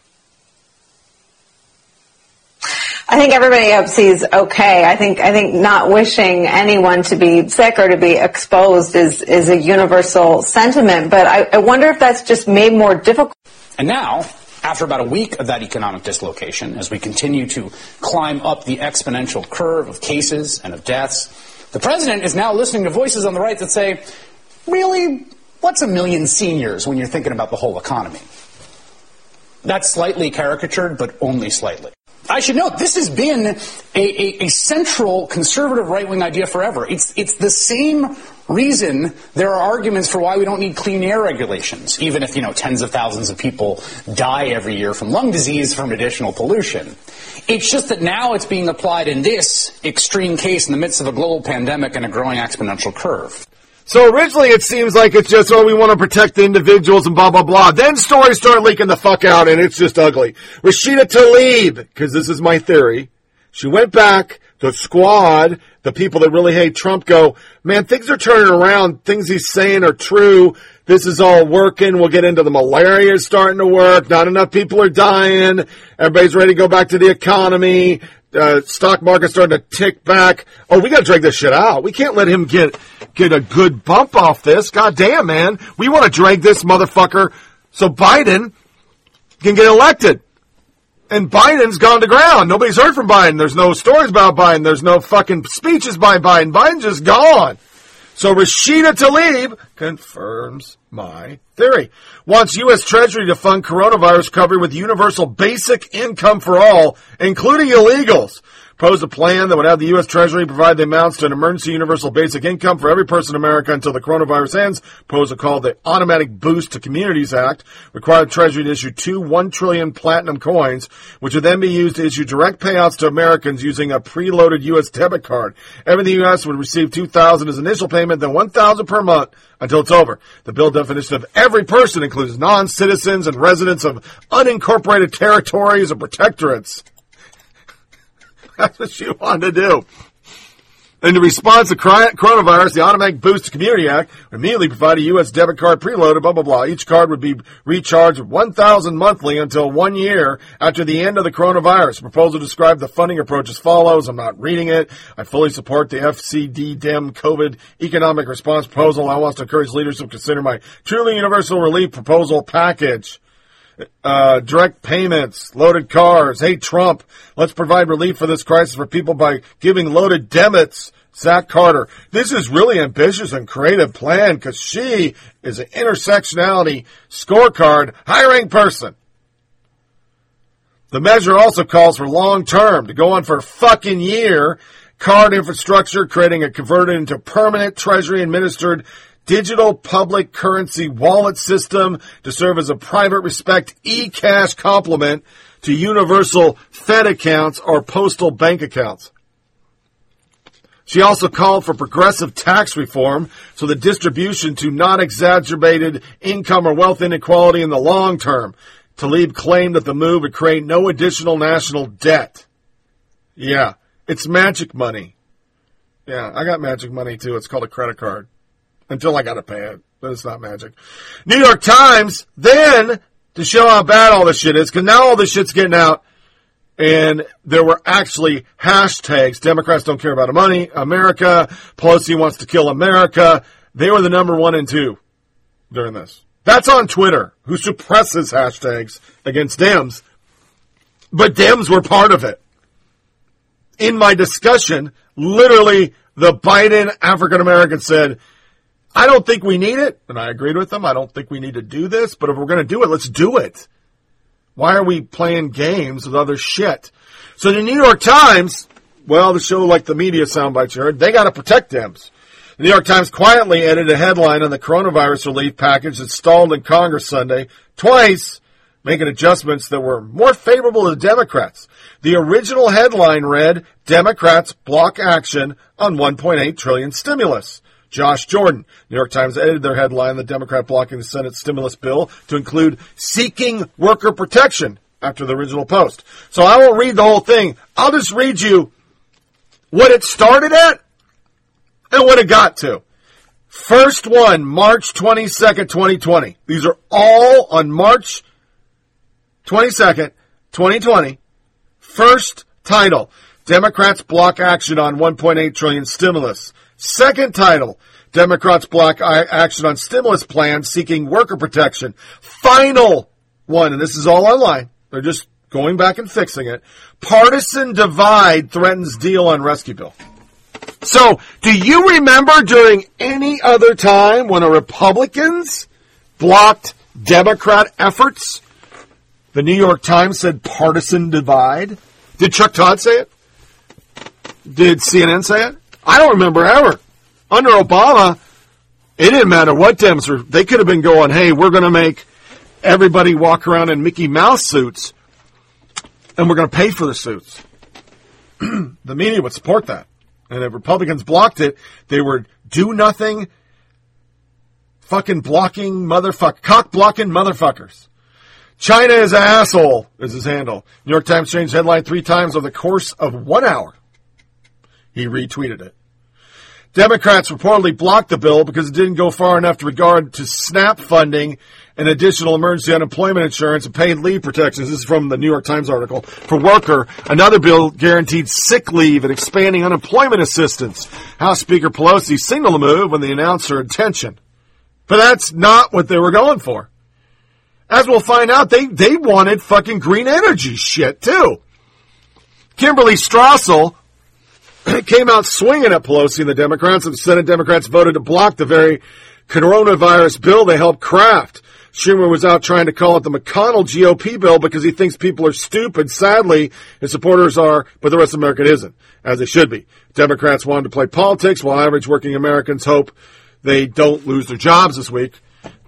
I think everybody hopes he's okay. I think I think not wishing anyone to be sick or to be exposed is is a universal sentiment. But I, I wonder if that's just made more difficult. And now after about a week of that economic dislocation, as we continue to climb up the exponential curve of cases and of deaths, the president is now listening to voices on the right that say, really, what's a million seniors when you're thinking about the whole economy? That's slightly caricatured, but only slightly. I should note this has been a, a, a central conservative right wing idea forever. It's it's the same reason there are arguments for why we don't need clean air regulations, even if you know tens of thousands of people die every year from lung disease from additional pollution. It's just that now it's being applied in this extreme case in the midst of a global pandemic and a growing exponential curve. So originally it seems like it's just, oh, we want to protect the individuals and blah, blah, blah. Then stories start leaking the fuck out and it's just ugly. Rashida Tlaib, because this is my theory, she went back, the squad, the people that really hate Trump go, man, things are turning around. Things he's saying are true. This is all working. We'll get into the malaria is starting to work. Not enough people are dying. Everybody's ready to go back to the economy. Uh, stock market starting to tick back. Oh, we got to drag this shit out. We can't let him get get a good bump off this. God damn, man. We want to drag this motherfucker so Biden can get elected. And Biden's gone to ground. Nobody's heard from Biden. There's no stories about Biden. There's no fucking speeches by Biden. Biden's just gone. So Rashida Tlaib confirms my theory. Wants U.S. Treasury to fund coronavirus recovery with universal basic income for all, including illegals proposed a plan that would have the U.S. Treasury provide the amounts to an emergency universal basic income for every person in America until the coronavirus ends. proposed a call the Automatic Boost to Communities Act required Treasury to issue two one trillion platinum coins, which would then be used to issue direct payouts to Americans using a preloaded U.S. debit card. Every the U.S. would receive two thousand as initial payment, then one thousand per month until it's over. The bill definition of every person includes non-citizens and residents of unincorporated territories or protectorates. That's what she wanted to do. In response to coronavirus, the Automatic Boost Community Act would immediately provide a U.S. debit card preloaded, blah, blah, blah. Each card would be recharged 1000 monthly until one year after the end of the coronavirus. The proposal described the funding approach as follows. I'm not reading it. I fully support the FCD DEM COVID economic response proposal. I want to encourage leaders to consider my truly universal relief proposal package uh, direct payments, loaded cars. Hey, Trump, let's provide relief for this crisis for people by giving loaded debits. Zach Carter. This is really ambitious and creative plan because she is an intersectionality scorecard hiring person. The measure also calls for long term to go on for a fucking year. Card infrastructure, creating a converted into permanent treasury administered digital public currency wallet system to serve as a private respect e-cash complement to universal Fed accounts or postal bank accounts. She also called for progressive tax reform so the distribution to not exacerbated income or wealth inequality in the long term. Tlaib claimed that the move would create no additional national debt. Yeah, it's magic money. Yeah, I got magic money too. It's called a credit card until I got a pad. But it's not magic. New York Times, then, to show how bad all this shit is, because now all this shit's getting out, and there were actually hashtags. Democrats don't care about money. America. Pelosi wants to kill America. They were the number one and two during this. That's on Twitter, who suppresses hashtags against Dems. But Dems were part of it. In my discussion, literally, the Biden African American said, I don't think we need it, and I agreed with them. I don't think we need to do this, but if we're going to do it, let's do it. Why are we playing games with other shit? So the New York Times, well, the show like the media soundbites you heard, they got to protect Dems. The New York Times quietly edited a headline on the coronavirus relief package that stalled in Congress Sunday twice, making adjustments that were more favorable to Democrats. The original headline read, Democrats block action on 1.8 trillion stimulus. Josh Jordan. New York Times edited their headline, the Democrat blocking the Senate stimulus bill to include seeking worker protection after the original post. So I won't read the whole thing. I'll just read you what it started at and what it got to. First one, March 22nd, 2020. These are all on March 22nd, 2020. First title, Democrats block action on 1.8 trillion stimulus. Second title, Democrats block action on stimulus plans seeking worker protection. Final one, and this is all online. They're just going back and fixing it. Partisan divide threatens deal on rescue bill. So, do you remember during any other time when a Republicans blocked Democrat efforts? The New York Times said partisan divide. Did Chuck Todd say it? Did CNN say it? I don't remember ever. Under Obama, it didn't matter what Dems were. They could have been going, hey, we're going to make everybody walk around in Mickey Mouse suits, and we're going to pay for the suits. (clears throat) the media would support that. And if Republicans blocked it, they were do nothing, fucking blocking motherfucker, cock blocking motherfuckers. China is an asshole, is his handle. New York Times changed headline three times over the course of one hour. He retweeted it. Democrats reportedly blocked the bill because it didn't go far enough to regard to SNAP funding and additional emergency unemployment insurance and paid leave protections. This is from the New York Times article. For worker, another bill guaranteed sick leave and expanding unemployment assistance. House Speaker Pelosi signaled the move when they announced her intention. But that's not what they were going for. As we'll find out, they, they wanted fucking green energy shit too. Kimberley Strassel (clears throat) came out swinging at Pelosi and the Democrats, and Senate Democrats voted to block the very coronavirus bill they helped craft. Schumer was out trying to call it the McConnell GOP bill because he thinks people are stupid. Sadly, his supporters are, but the rest of America isn't, as they should be. Democrats wanted to play politics while average working Americans hope they don't lose their jobs this week.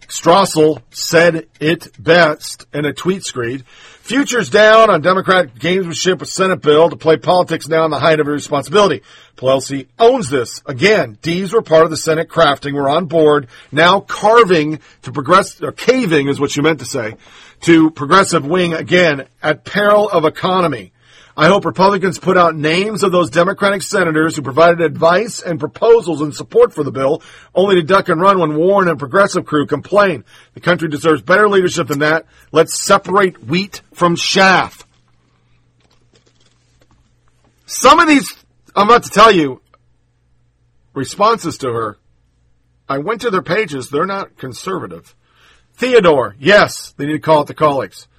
Strassel said it best in a tweet screed. Futures down on Democratic gamesmanship with Senate bill to play politics now in the height of responsibility. Pelosi owns this. Again, D's were part of the Senate crafting. We're on board. Now carving to progress, or caving is what you meant to say, to progressive wing again at peril of economy. I hope Republicans put out names of those Democratic senators who provided advice and proposals in support for the bill, only to duck and run when Warren and progressive crew complain. The country deserves better leadership than that. Let's separate wheat from chaff. Some of these, I'm about to tell you, responses to her, I went to their pages. They're not conservative. Theodore, yes, they need to call it the colleagues.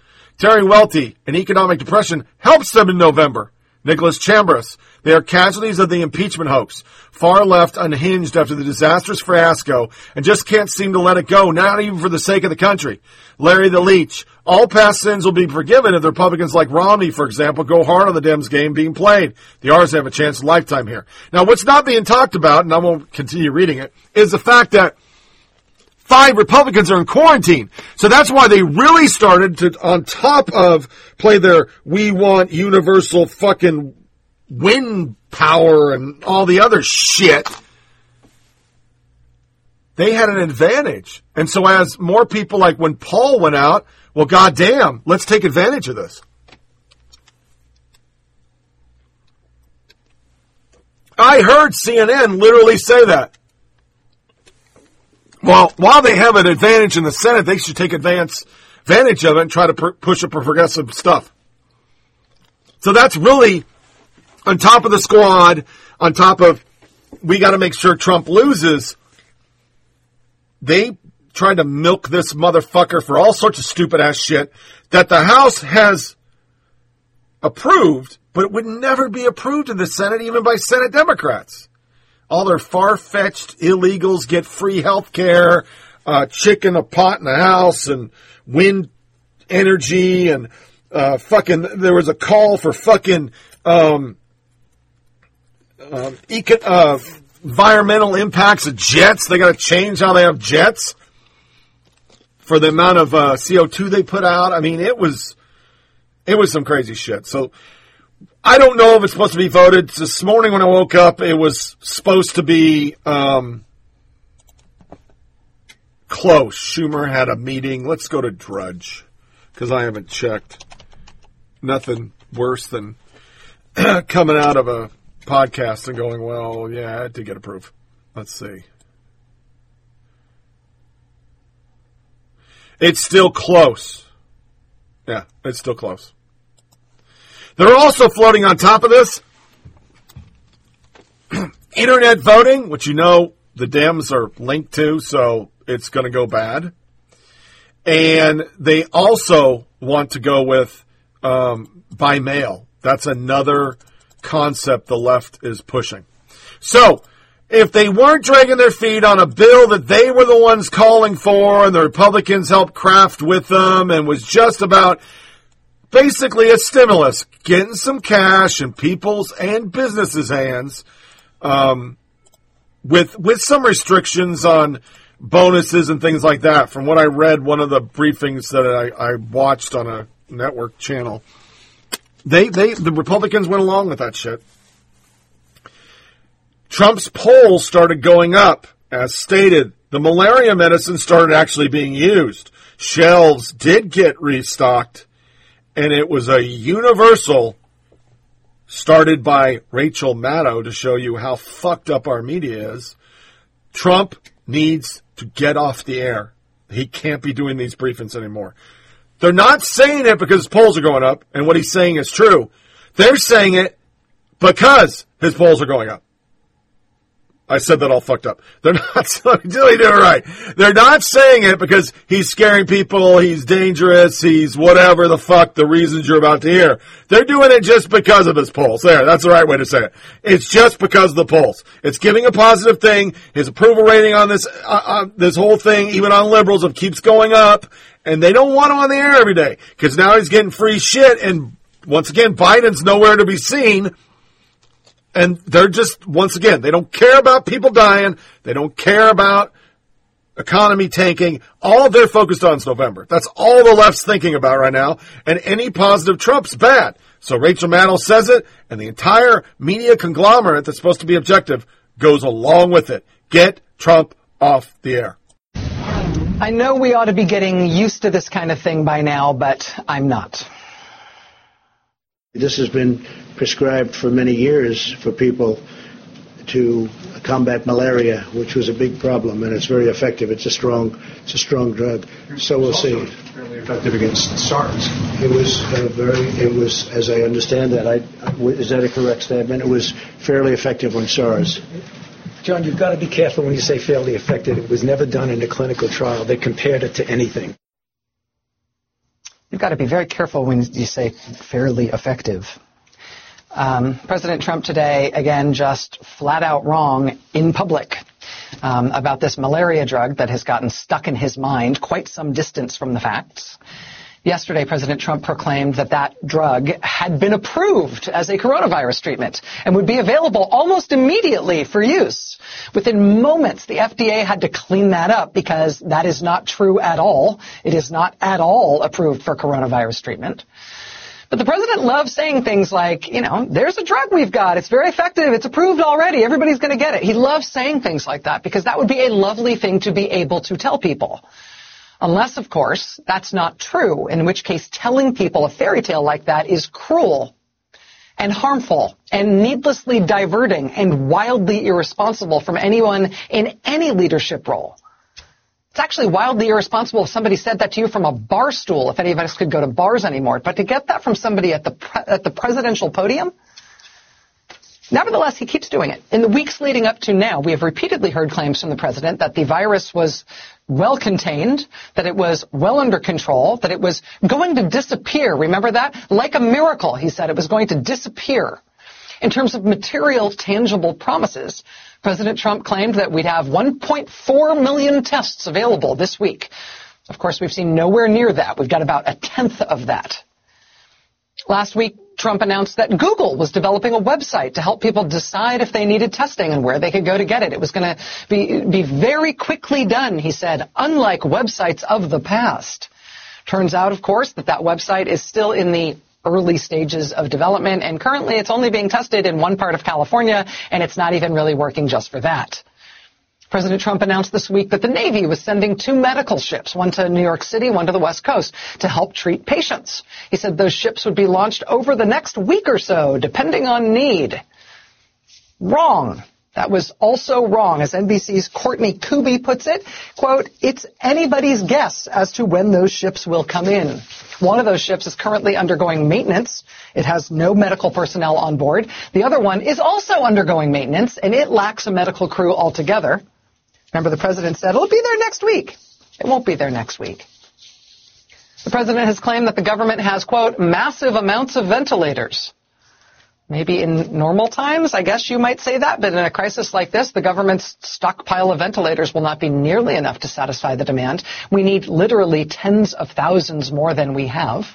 Terry Welty, an economic depression helps them in November. Nicholas Chambers, they are casualties of the impeachment hoax. Far left unhinged after the disastrous fiasco and just can't seem to let it go, not even for the sake of the country. Larry the Leech, all past sins will be forgiven if the Republicans like Romney, for example, go hard on the Dems game being played. The R's have a chance of lifetime here. Now, what's not being talked about, and I won't continue reading it, is the fact that five Republicans are in quarantine. So that's why they really started to, on top of play their we want universal fucking wind power and all the other shit. They had an advantage. And so as more people like when Paul went out, well, goddamn, let's take advantage of this. I heard CNN literally say that. Well, while they have an advantage in the Senate, they should take advance, advantage of it and try to push up progressive stuff. So that's really on top of the squad, on top of we got to make sure Trump loses. They tried to milk this motherfucker for all sorts of stupid ass shit that the House has approved, but it would never be approved in the Senate, even by Senate Democrats all their far-fetched illegals get free health care, uh, chicken a pot in the house, and wind energy, and uh, fucking. There was a call for fucking um, uh, eco- environmental impacts of jets. They got to change how they have jets for the amount of uh, CO two they put out. I mean, it was it was some crazy shit. So I don't know if it's supposed to be voted. This morning when I woke up, it was supposed to be um, close. Schumer had a meeting. Let's go to Drudge because I haven't checked. Nothing worse than (clears throat) coming out of a podcast and going, well, yeah, I did get approved. Let's see. It's still close. Yeah, it's still close. They're also floating on top of this (clears throat) internet voting, which you know the Dems are linked to, so it's going to go bad. And they also want to go with um, by mail. That's another concept the left is pushing. So, if they weren't dragging their feet on a bill that they were the ones calling for and the Republicans helped craft with them and was just about basically a stimulus, getting some cash in people's and businesses' hands, um, with with some restrictions on bonuses and things like that. From what I read, one of the briefings that I, I watched on a network channel, they they the Republicans went along with that shit. Trump's polls started going up, as stated. The malaria medicine started actually being used. Shelves did get restocked and it was a universal started by Rachel Maddow to show you how fucked up our media is. Trump needs to get off the air. He can't be doing these briefings anymore. They're not saying it because polls are going up and what he's saying is true. They're saying it because his polls are going up. I said that all fucked up. They're not (laughs) doing it right. They're not saying it because he's scaring people, he's dangerous, he's whatever the fuck the reasons you're about to hear. They're doing it just because of his pulse. There, that's the right way to say it. It's just because of the pulse. It's giving a positive thing. His approval rating on this, uh, uh, this whole thing, even on liberals, it keeps going up, and they don't want him on the air every day because now he's getting free shit, and once again, Biden's nowhere to be seen and they're just, once again, they don't care about people dying. They don't care about economy tanking. All they're focused on is November. That's all the left's thinking about right now. And any positive Trump's bad. So Rachel Maddow says it, and the entire media conglomerate that's supposed to be objective goes along with it. Get Trump off the air. I know we ought to be getting used to this kind of thing by now, but I'm not. This has been prescribed for many years for people to combat malaria, which was a big problem, and it's very effective. It's a strong, it's a strong drug. So we'll see. Fairly effective against SARS. It was uh, very. It was, as I understand that. I, is that a correct statement? It was fairly effective on SARS. John, you've got to be careful when you say fairly effective. It was never done in a clinical trial. They compared it to anything. You've got to be very careful when you say fairly effective. Um, President Trump today, again, just flat out wrong in public um, about this malaria drug that has gotten stuck in his mind quite some distance from the facts. Yesterday, President Trump proclaimed that that drug had been approved as a coronavirus treatment and would be available almost immediately for use. Within moments, the FDA had to clean that up because that is not true at all. It is not at all approved for coronavirus treatment. But the president loves saying things like, you know, there's a drug we've got. It's very effective. It's approved already. Everybody's going to get it. He loves saying things like that because that would be a lovely thing to be able to tell people. Unless, of course, that's not true, in which case telling people a fairy tale like that is cruel and harmful and needlessly diverting and wildly irresponsible from anyone in any leadership role. It's actually wildly irresponsible if somebody said that to you from a bar stool, if any of us could go to bars anymore. But to get that from somebody at the, pre- at the presidential podium, Nevertheless, he keeps doing it. In the weeks leading up to now, we have repeatedly heard claims from the president that the virus was well contained, that it was well under control, that it was going to disappear. Remember that? Like a miracle, he said it was going to disappear. In terms of material, tangible promises, President Trump claimed that we'd have 1.4 million tests available this week. Of course, we've seen nowhere near that. We've got about a tenth of that. Last week, Trump announced that Google was developing a website to help people decide if they needed testing and where they could go to get it. It was going to be, be very quickly done, he said, unlike websites of the past. Turns out, of course, that that website is still in the early stages of development and currently it's only being tested in one part of California and it's not even really working just for that. President Trump announced this week that the Navy was sending two medical ships, one to New York City, one to the West Coast, to help treat patients. He said those ships would be launched over the next week or so, depending on need. Wrong. That was also wrong. As NBC's Courtney Kube puts it, quote, it's anybody's guess as to when those ships will come in. One of those ships is currently undergoing maintenance. It has no medical personnel on board. The other one is also undergoing maintenance, and it lacks a medical crew altogether. Remember, the president said it'll be there next week. It won't be there next week. The president has claimed that the government has, quote, massive amounts of ventilators. Maybe in normal times, I guess you might say that, but in a crisis like this, the government's stockpile of ventilators will not be nearly enough to satisfy the demand. We need literally tens of thousands more than we have.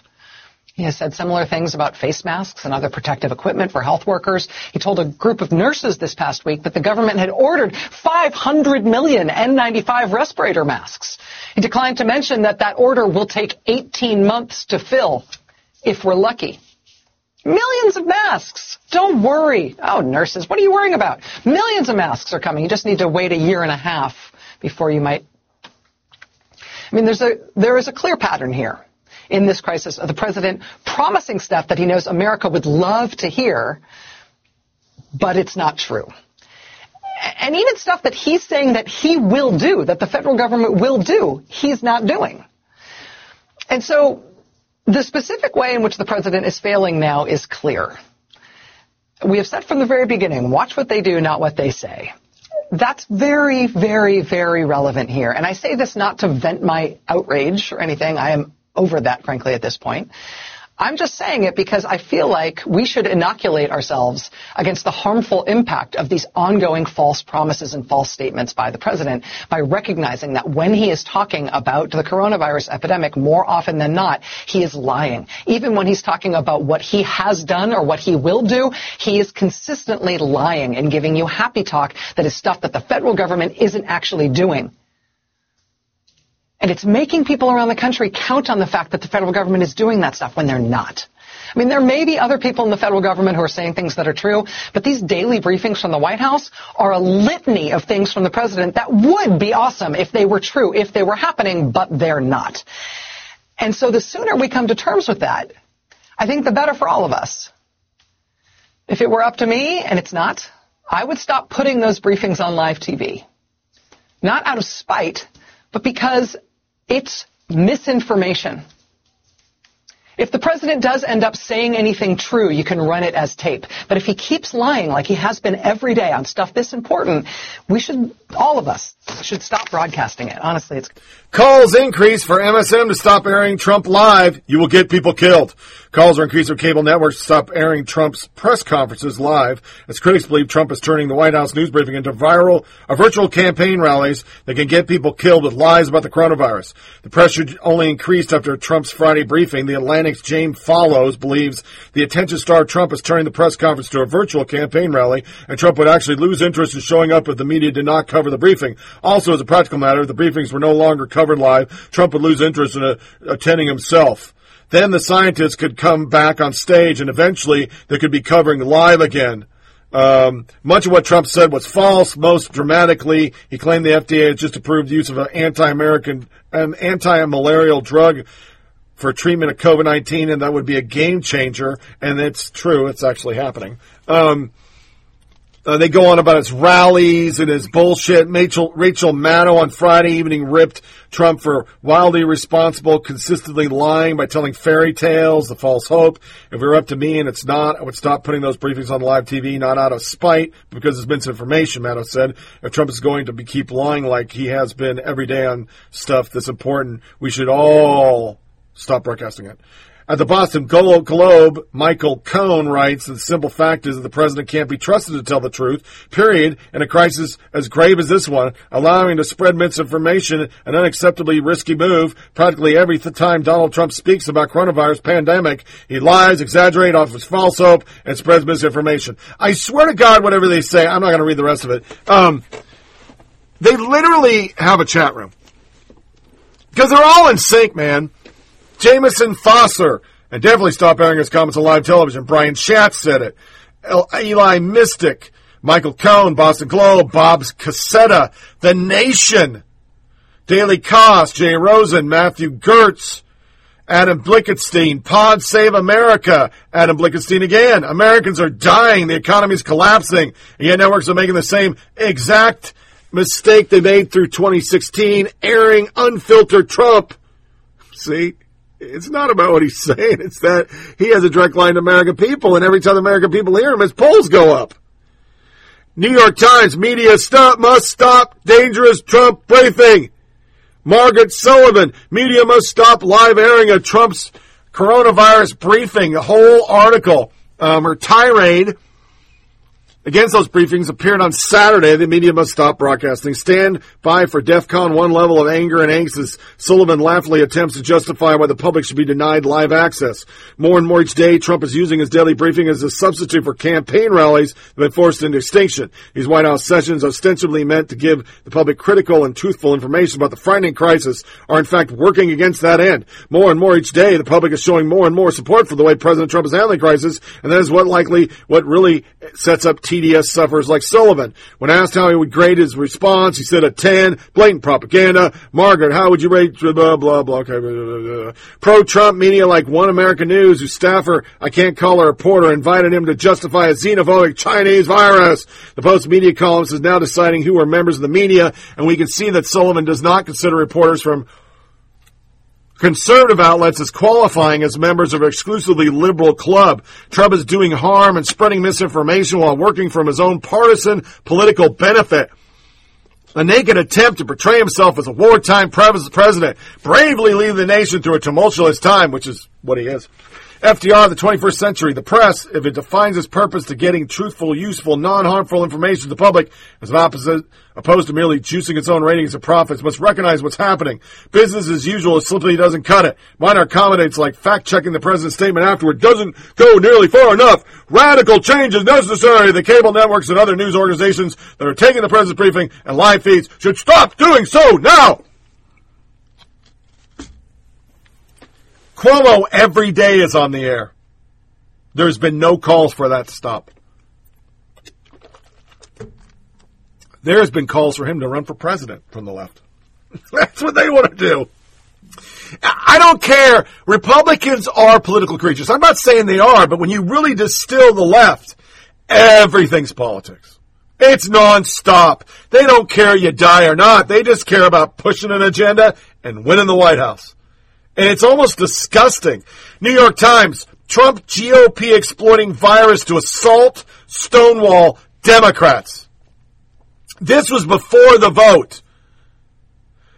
He has said similar things about face masks and other protective equipment for health workers. He told a group of nurses this past week that the government had ordered 500 million N95 respirator masks. He declined to mention that that order will take 18 months to fill if we're lucky. Millions of masks. Don't worry. Oh, nurses, what are you worrying about? Millions of masks are coming. You just need to wait a year and a half before you might. I mean, there's a, there is a clear pattern here. In this crisis of the president promising stuff that he knows America would love to hear, but it's not true. And even stuff that he's saying that he will do, that the federal government will do, he's not doing. And so the specific way in which the president is failing now is clear. We have said from the very beginning, watch what they do, not what they say. That's very, very, very relevant here. And I say this not to vent my outrage or anything. I am over that, frankly, at this point. I'm just saying it because I feel like we should inoculate ourselves against the harmful impact of these ongoing false promises and false statements by the president by recognizing that when he is talking about the coronavirus epidemic, more often than not, he is lying. Even when he's talking about what he has done or what he will do, he is consistently lying and giving you happy talk that is stuff that the federal government isn't actually doing. And it's making people around the country count on the fact that the federal government is doing that stuff when they're not. I mean, there may be other people in the federal government who are saying things that are true, but these daily briefings from the White House are a litany of things from the president that would be awesome if they were true, if they were happening, but they're not. And so the sooner we come to terms with that, I think the better for all of us. If it were up to me, and it's not, I would stop putting those briefings on live TV. Not out of spite, but because it's misinformation. If the president does end up saying anything true, you can run it as tape. But if he keeps lying like he has been every day on stuff this important, we should, all of us, should stop broadcasting it. Honestly, it's. Calls increase for MSM to stop airing Trump live. You will get people killed. Calls are increased for cable networks to stop airing Trump's press conferences live, as critics believe Trump is turning the White House news briefing into viral, a virtual campaign rallies that can get people killed with lies about the coronavirus. The pressure only increased after Trump's Friday briefing. The Atlantic's James Fallows believes the attention star Trump is turning the press conference to a virtual campaign rally, and Trump would actually lose interest in showing up if the media did not cover the briefing. Also, as a practical matter, if the briefings were no longer covered live, Trump would lose interest in uh, attending himself. Then the scientists could come back on stage, and eventually they could be covering live again. Um, much of what Trump said was false. Most dramatically, he claimed the FDA had just approved the use of an anti-American, an anti-malarial drug for treatment of COVID-19, and that would be a game changer. And it's true; it's actually happening. Um, uh, they go on about his rallies and his bullshit. Rachel, Rachel Maddow on Friday evening ripped Trump for wildly irresponsible, consistently lying by telling fairy tales, the false hope. If it were up to me and it's not, I would stop putting those briefings on live TV, not out of spite, because it's misinformation, Maddow said. If Trump is going to be, keep lying like he has been every day on stuff that's important, we should all stop broadcasting it. At the Boston Globe, Michael Cohen writes the simple fact is that the president can't be trusted to tell the truth, period, in a crisis as grave as this one, allowing to spread misinformation, an unacceptably risky move. Practically every time Donald Trump speaks about coronavirus pandemic, he lies, exaggerates, offers false hope, and spreads misinformation. I swear to God, whatever they say, I'm not going to read the rest of it. Um, they literally have a chat room. Because they're all in sync, man. Jamison Foser, and definitely stop airing his comments on live television. Brian Schatz said it. Eli Mystal, Michael Cohen, Boston Globe, Bob's Cassetta, The Nation, Daily Kos, Jay Rosen, Matthew Gertz, Adam Blickenstein, Pod Save America, Adam Blickenstein again. Americans are dying, the economy is collapsing, and yet networks are making the same exact mistake they made through 2016, airing unfiltered Trump. See? It's not about what he's (laughs) saying. It's that he has a direct line to American people, and every time the American people hear him, his polls go up. New York Times media stop must stop dangerous Trump briefing. Margaret Sullivan media must stop live airing of Trump's coronavirus briefing. The whole article, um, tirade against those briefings appeared on Saturday. The media must stop broadcasting. Stand by for DEFCON one level of anger and angst as Sullivan laughingly attempts to justify why the public should be denied live access. More and more each day, Trump is using his daily briefing as a substitute for campaign rallies that have been forced into extinction. These White House sessions, ostensibly meant to give the public critical and truthful information about the frightening crisis, are in fact working against that end. More and more each day, the public is showing more and more support for the way President Trump is handling crisis, and that is what likely, what really sets up TDS sufferers like Sullivan. When asked how he would grade his response, he said a 10, blatant propaganda. Margaret, how would you rate blah, blah, blah, okay. Pro-Trump media like One American News, whose staffer, I can't call a reporter, invited him to justify a xenophobic Chinese virus. The Post media columnist is now deciding who are members of the media, and we can see that Sullivan does not consider reporters from conservative outlets as qualifying as members of an exclusively liberal club. Trump is doing harm and spreading misinformation while working from his own partisan political benefit. A naked attempt to portray himself as a wartime president, bravely leading the nation through a tumultuous time, which is what he is. FDR, the 21st century, the press, if it defines its purpose to getting truthful, useful, non-harmful information to the public, as opposite, opposed to merely juicing its own ratings and profits, must recognize what's happening. Business as usual simply doesn't cut it. Minor accommodates like fact-checking the president's statement afterward doesn't go nearly far enough. Radical change is necessary. The cable networks and other news organizations that are taking the president's briefing and live feeds should stop doing so now! Cuomo every day is on the air. There's been no calls for that to stop. There's been calls for him to run for president from the left. (laughs) That's what they want to do. I don't care. Republicans are political creatures. I'm not saying they are, but when you really distill the left, everything's politics. It's nonstop. They don't care you die or not. They just care about pushing an agenda and winning the White House. And it's almost disgusting. New York Times, Trump GOP exploiting virus to assault, stonewall Democrats. This was before the vote.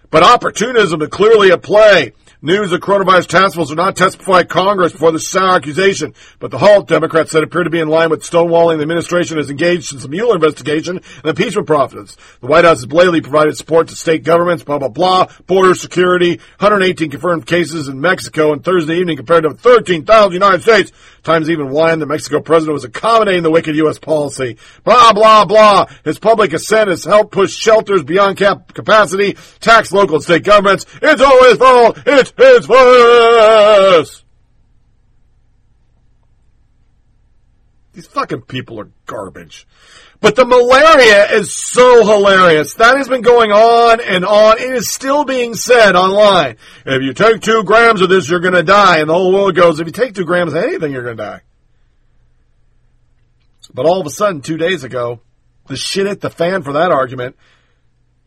But opportunism is clearly at play. News of coronavirus task force will not testify Congress before the sour accusation, but the halt, Democrats said, appear to be in line with stonewalling the administration has engaged in some Mueller investigation and impeachment process. The White House has blatantly provided support to state governments, blah, blah, blah, border security, 118 confirmed cases in Mexico on Thursday evening compared to 13,000 United States. Times even whined the Mexico president was accommodating the wicked U.S. policy. Blah, blah, blah. His public assent has helped push shelters beyond cap- capacity, tax local and state governments. It's all fault. It's his virus. These fucking people are garbage. But the malaria is so hilarious. That has been going on and on. It is still being said online. If you take two grams of this, you're going to die. And the whole world goes, if you take two grams of anything, you're going to die. But all of a sudden, two days ago, the shit hit the fan for that argument.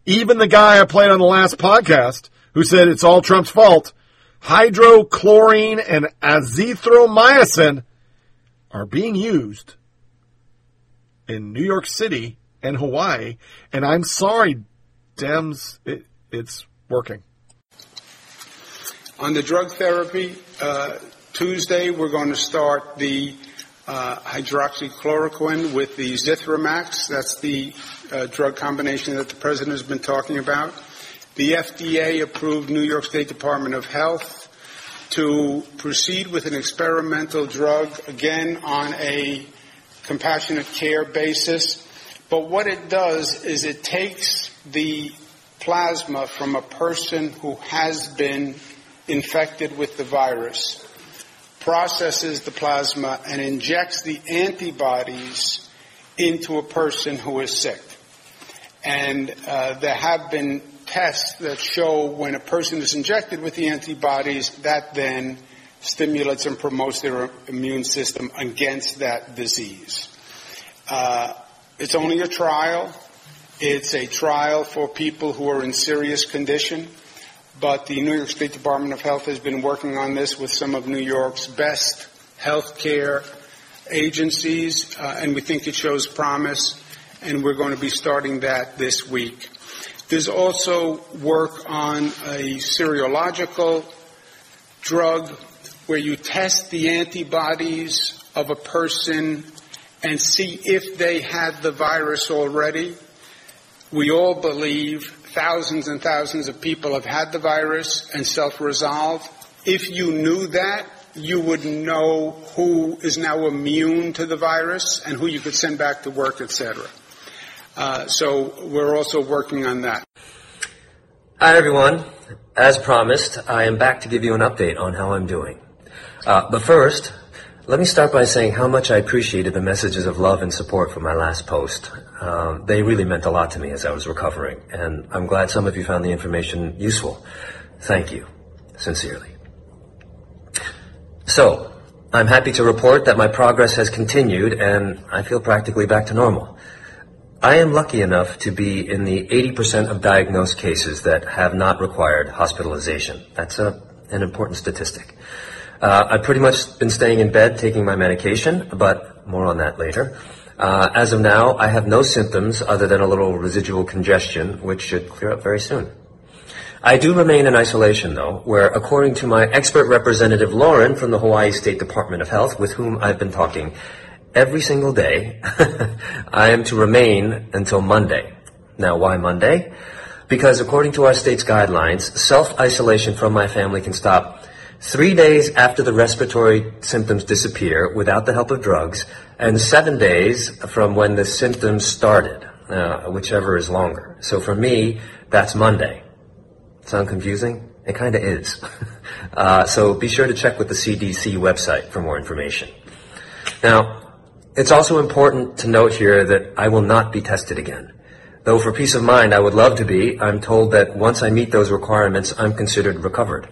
Even the guy I played on the last podcast who said it's all Trump's fault, hydrochlorine and azithromycin are being used in New York City and Hawaii. And I'm sorry, Dems, it, it's working. On the drug therapy, uh, Tuesday we're going to start the uh, hydroxychloroquine with the Zithromax. That's the uh, drug combination that the president has been talking about. The FDA approved New York State Department of Health to proceed with an experimental drug, again on a compassionate care basis. But what it does is it takes the plasma from a person who has been infected with the virus, processes the plasma, and injects the antibodies into a person who is sick. And uh, there have been tests that show when a person is injected with the antibodies, that then stimulates and promotes their immune system against that disease. Uh, it's only a trial. It's a trial for people who are in serious condition, but the New York State Department of Health has been working on this with some of New York's best healthcare agencies, uh, and we think it shows promise, and we're going to be starting that this week. There's also work on a serological drug where you test the antibodies of a person and see if they had the virus already. We all believe thousands and thousands of people have had the virus and self-resolve. If you knew that, you would know who is now immune to the virus and who you could send back to work, etc. Uh, so we're also working on that. Hi, everyone. As promised, I am back to give you an update on how I'm doing. Uh, but first, Let me start by saying how much I appreciated the messages of love and support from my last post. Um, they really meant a lot to me as I was recovering, and I'm glad some of you found the information useful. Thank you, sincerely. So, I'm happy to report that my progress has continued and I feel practically back to normal. I am lucky enough to be in the 80% of diagnosed cases that have not required hospitalization. That's a, an important statistic. Uh, I've pretty much been staying in bed taking my medication, but more on that later. Uh, as of now, I have no symptoms other than a little residual congestion, which should clear up very soon. I do remain in isolation, though, where, according to my expert representative Lauren from the Hawaii State Department of Health, with whom I've been talking every single day, (laughs) I am to remain until Monday. Now, why Monday? Because according to our state's guidelines, self-isolation from my family can stop three days after the respiratory symptoms disappear without the help of drugs, and seven days from when the symptoms started, uh, whichever is longer. So for me, that's Monday. Sound confusing? It kind of is. (laughs) uh, so be sure to check with the CDC website for more information. Now, it's also important to note here that I will not be tested again. Though for peace of mind, I would love to be, I'm told that once I meet those requirements, I'm considered recovered.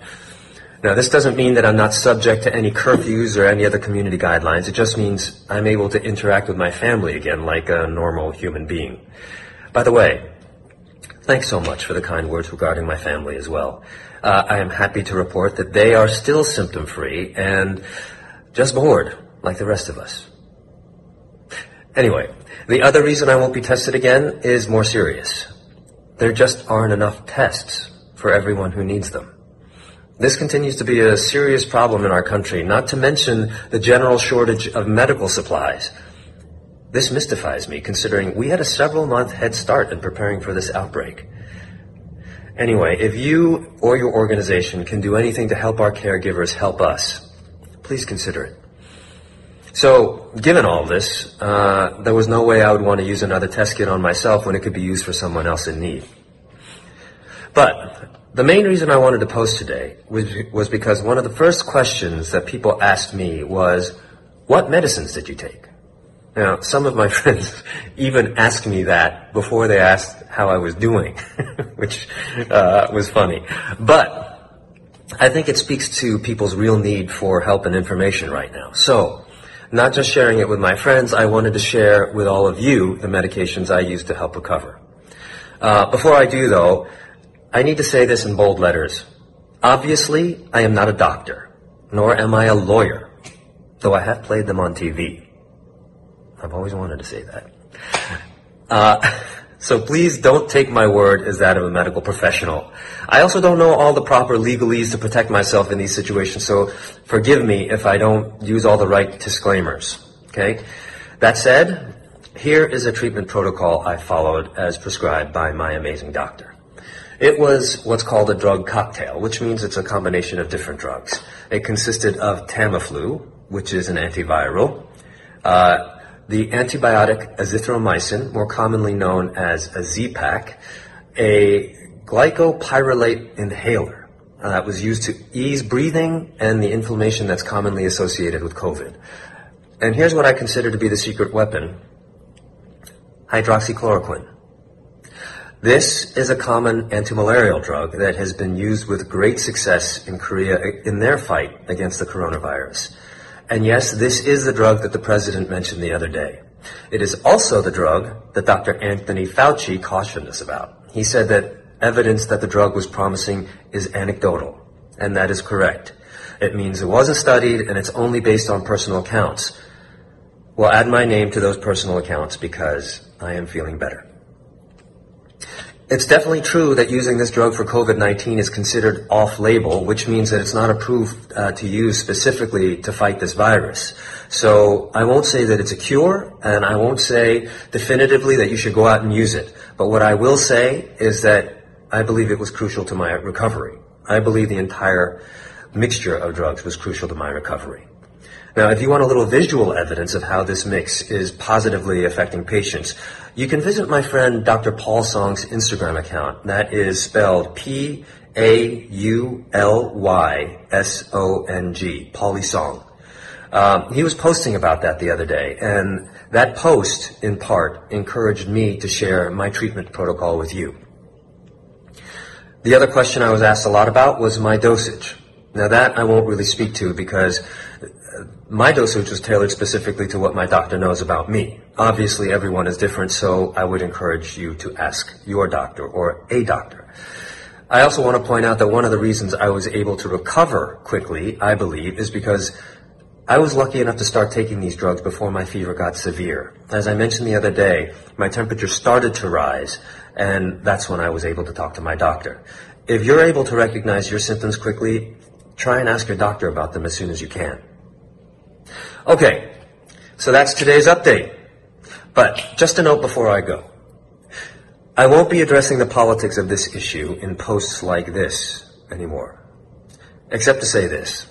Now, this doesn't mean that I'm not subject to any curfews or any other community guidelines. It just means I'm able to interact with my family again like a normal human being. By the way, thanks so much for the kind words regarding my family as well. Uh, I am happy to report that they are still symptom free and just bored like the rest of us. Anyway, the other reason I won't be tested again is more serious. There just aren't enough tests for everyone who needs them. This continues to be a serious problem in our country, not to mention the general shortage of medical supplies. This mystifies me, considering we had a several month head start in preparing for this outbreak. Anyway, if you or your organization can do anything to help our caregivers help us, please consider it. So, given all this, uh, there was no way I would want to use another test kit on myself when it could be used for someone else in need. But the main reason I wanted to post today was, was because one of the first questions that people asked me was, what medicines did you take? Now, some of my (laughs) friends even asked me that before they asked how I was doing, (laughs) which uh, was funny. But I think it speaks to people's real need for help and information right now. So, not just sharing it with my friends, I wanted to share with all of you the medications I use to help recover. Uh, before I do, though, I need to say this in bold letters. Obviously, I am not a doctor, nor am I a lawyer, though I have played them on TV. I've always wanted to say that. Uh, (laughs) so please don't take my word as that of a medical professional. I also don't know all the proper legalese to protect myself in these situations, so forgive me if I don't use all the right disclaimers. Okay? That said, here is a treatment protocol I followed as prescribed by my amazing doctor. It was what's called a drug cocktail, which means it's a combination of different drugs. It consisted of Tamiflu, which is an antiviral, uh, the antibiotic azithromycin, more commonly known as a Z-Pak, a glycopyrrolate inhaler uh, that was used to ease breathing and the inflammation that's commonly associated with COVID. And here's what I consider to be the secret weapon, hydroxychloroquine. This is a common antimalarial drug that has been used with great success in Korea in their fight against the coronavirus. And yes, this is the drug that the president mentioned the other day. It is also the drug that Dr. Anthony Fauci cautioned us about. He said that evidence that the drug was promising is anecdotal, and that is correct. It means it wasn't studied and it's only based on personal accounts. Well, add my name to those personal accounts because I am feeling better. It's definitely true that using this drug for COVID-19 is considered off-label, which means that it's not approved uh, to use specifically to fight this virus. So I won't say that it's a cure, and I won't say definitively that you should go out and use it. But what I will say is that I believe it was crucial to my recovery. I believe the entire mixture of drugs was crucial to my recovery. Now, if you want a little visual evidence of how this mix is positively affecting patients, you can visit my friend Dr. Paul Song's Instagram account. That is spelled P A U L Y S O N G, Pauly Song. Um, he was posting about that the other day, and that post, in part, encouraged me to share my treatment protocol with you. The other question I was asked a lot about was my dosage. Now that I won't really speak to because my dosage was tailored specifically to what my doctor knows about me. Obviously everyone is different, so I would encourage you to ask your doctor or a doctor. I also want to point out that one of the reasons I was able to recover quickly, I believe, is because I was lucky enough to start taking these drugs before my fever got severe. As I mentioned the other day, my temperature started to rise, and that's when I was able to talk to my doctor. If you're able to recognize your symptoms quickly, try and ask your doctor about them as soon as you can. Okay, so that's today's update. But just a note before I go. I won't be addressing the politics of this issue in posts like this anymore. Except to say this.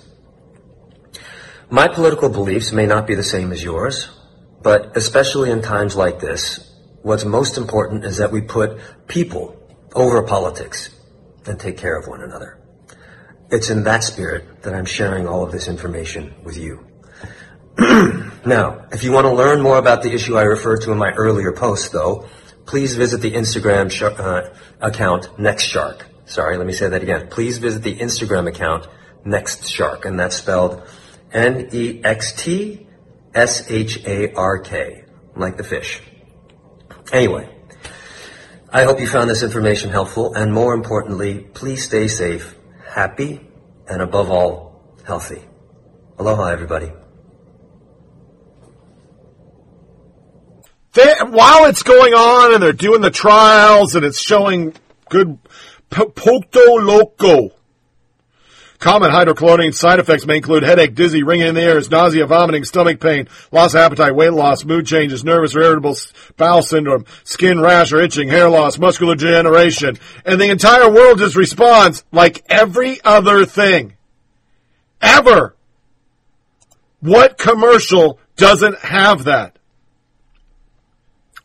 My political beliefs may not be the same as yours, but especially in times like this, what's most important is that we put people over politics and take care of one another. It's in that spirit that I'm sharing all of this information with you. (clears throat) now, if you want to learn more about the issue I referred to in my earlier post, though, please visit the Instagram sh- uh, account NextShark. Sorry, let me say that again. Please visit the Instagram account NextShark, and that's spelled N-E-X-T-S-H-A-R-K, like the fish. Anyway, I hope you found this information helpful, and more importantly, please stay safe, happy, and above all, healthy. Aloha, everybody. They, while it's going on and they're doing the trials and it's showing good p- Loco. Common hydrochlorine side effects may include headache, dizzy, ringing in the ears, nausea, vomiting, stomach pain, loss of appetite, weight loss, mood changes, nervous or irritable bowel syndrome, skin rash or itching, hair loss, muscular degeneration. And the entire world just responds like every other thing. Ever. What commercial doesn't have that?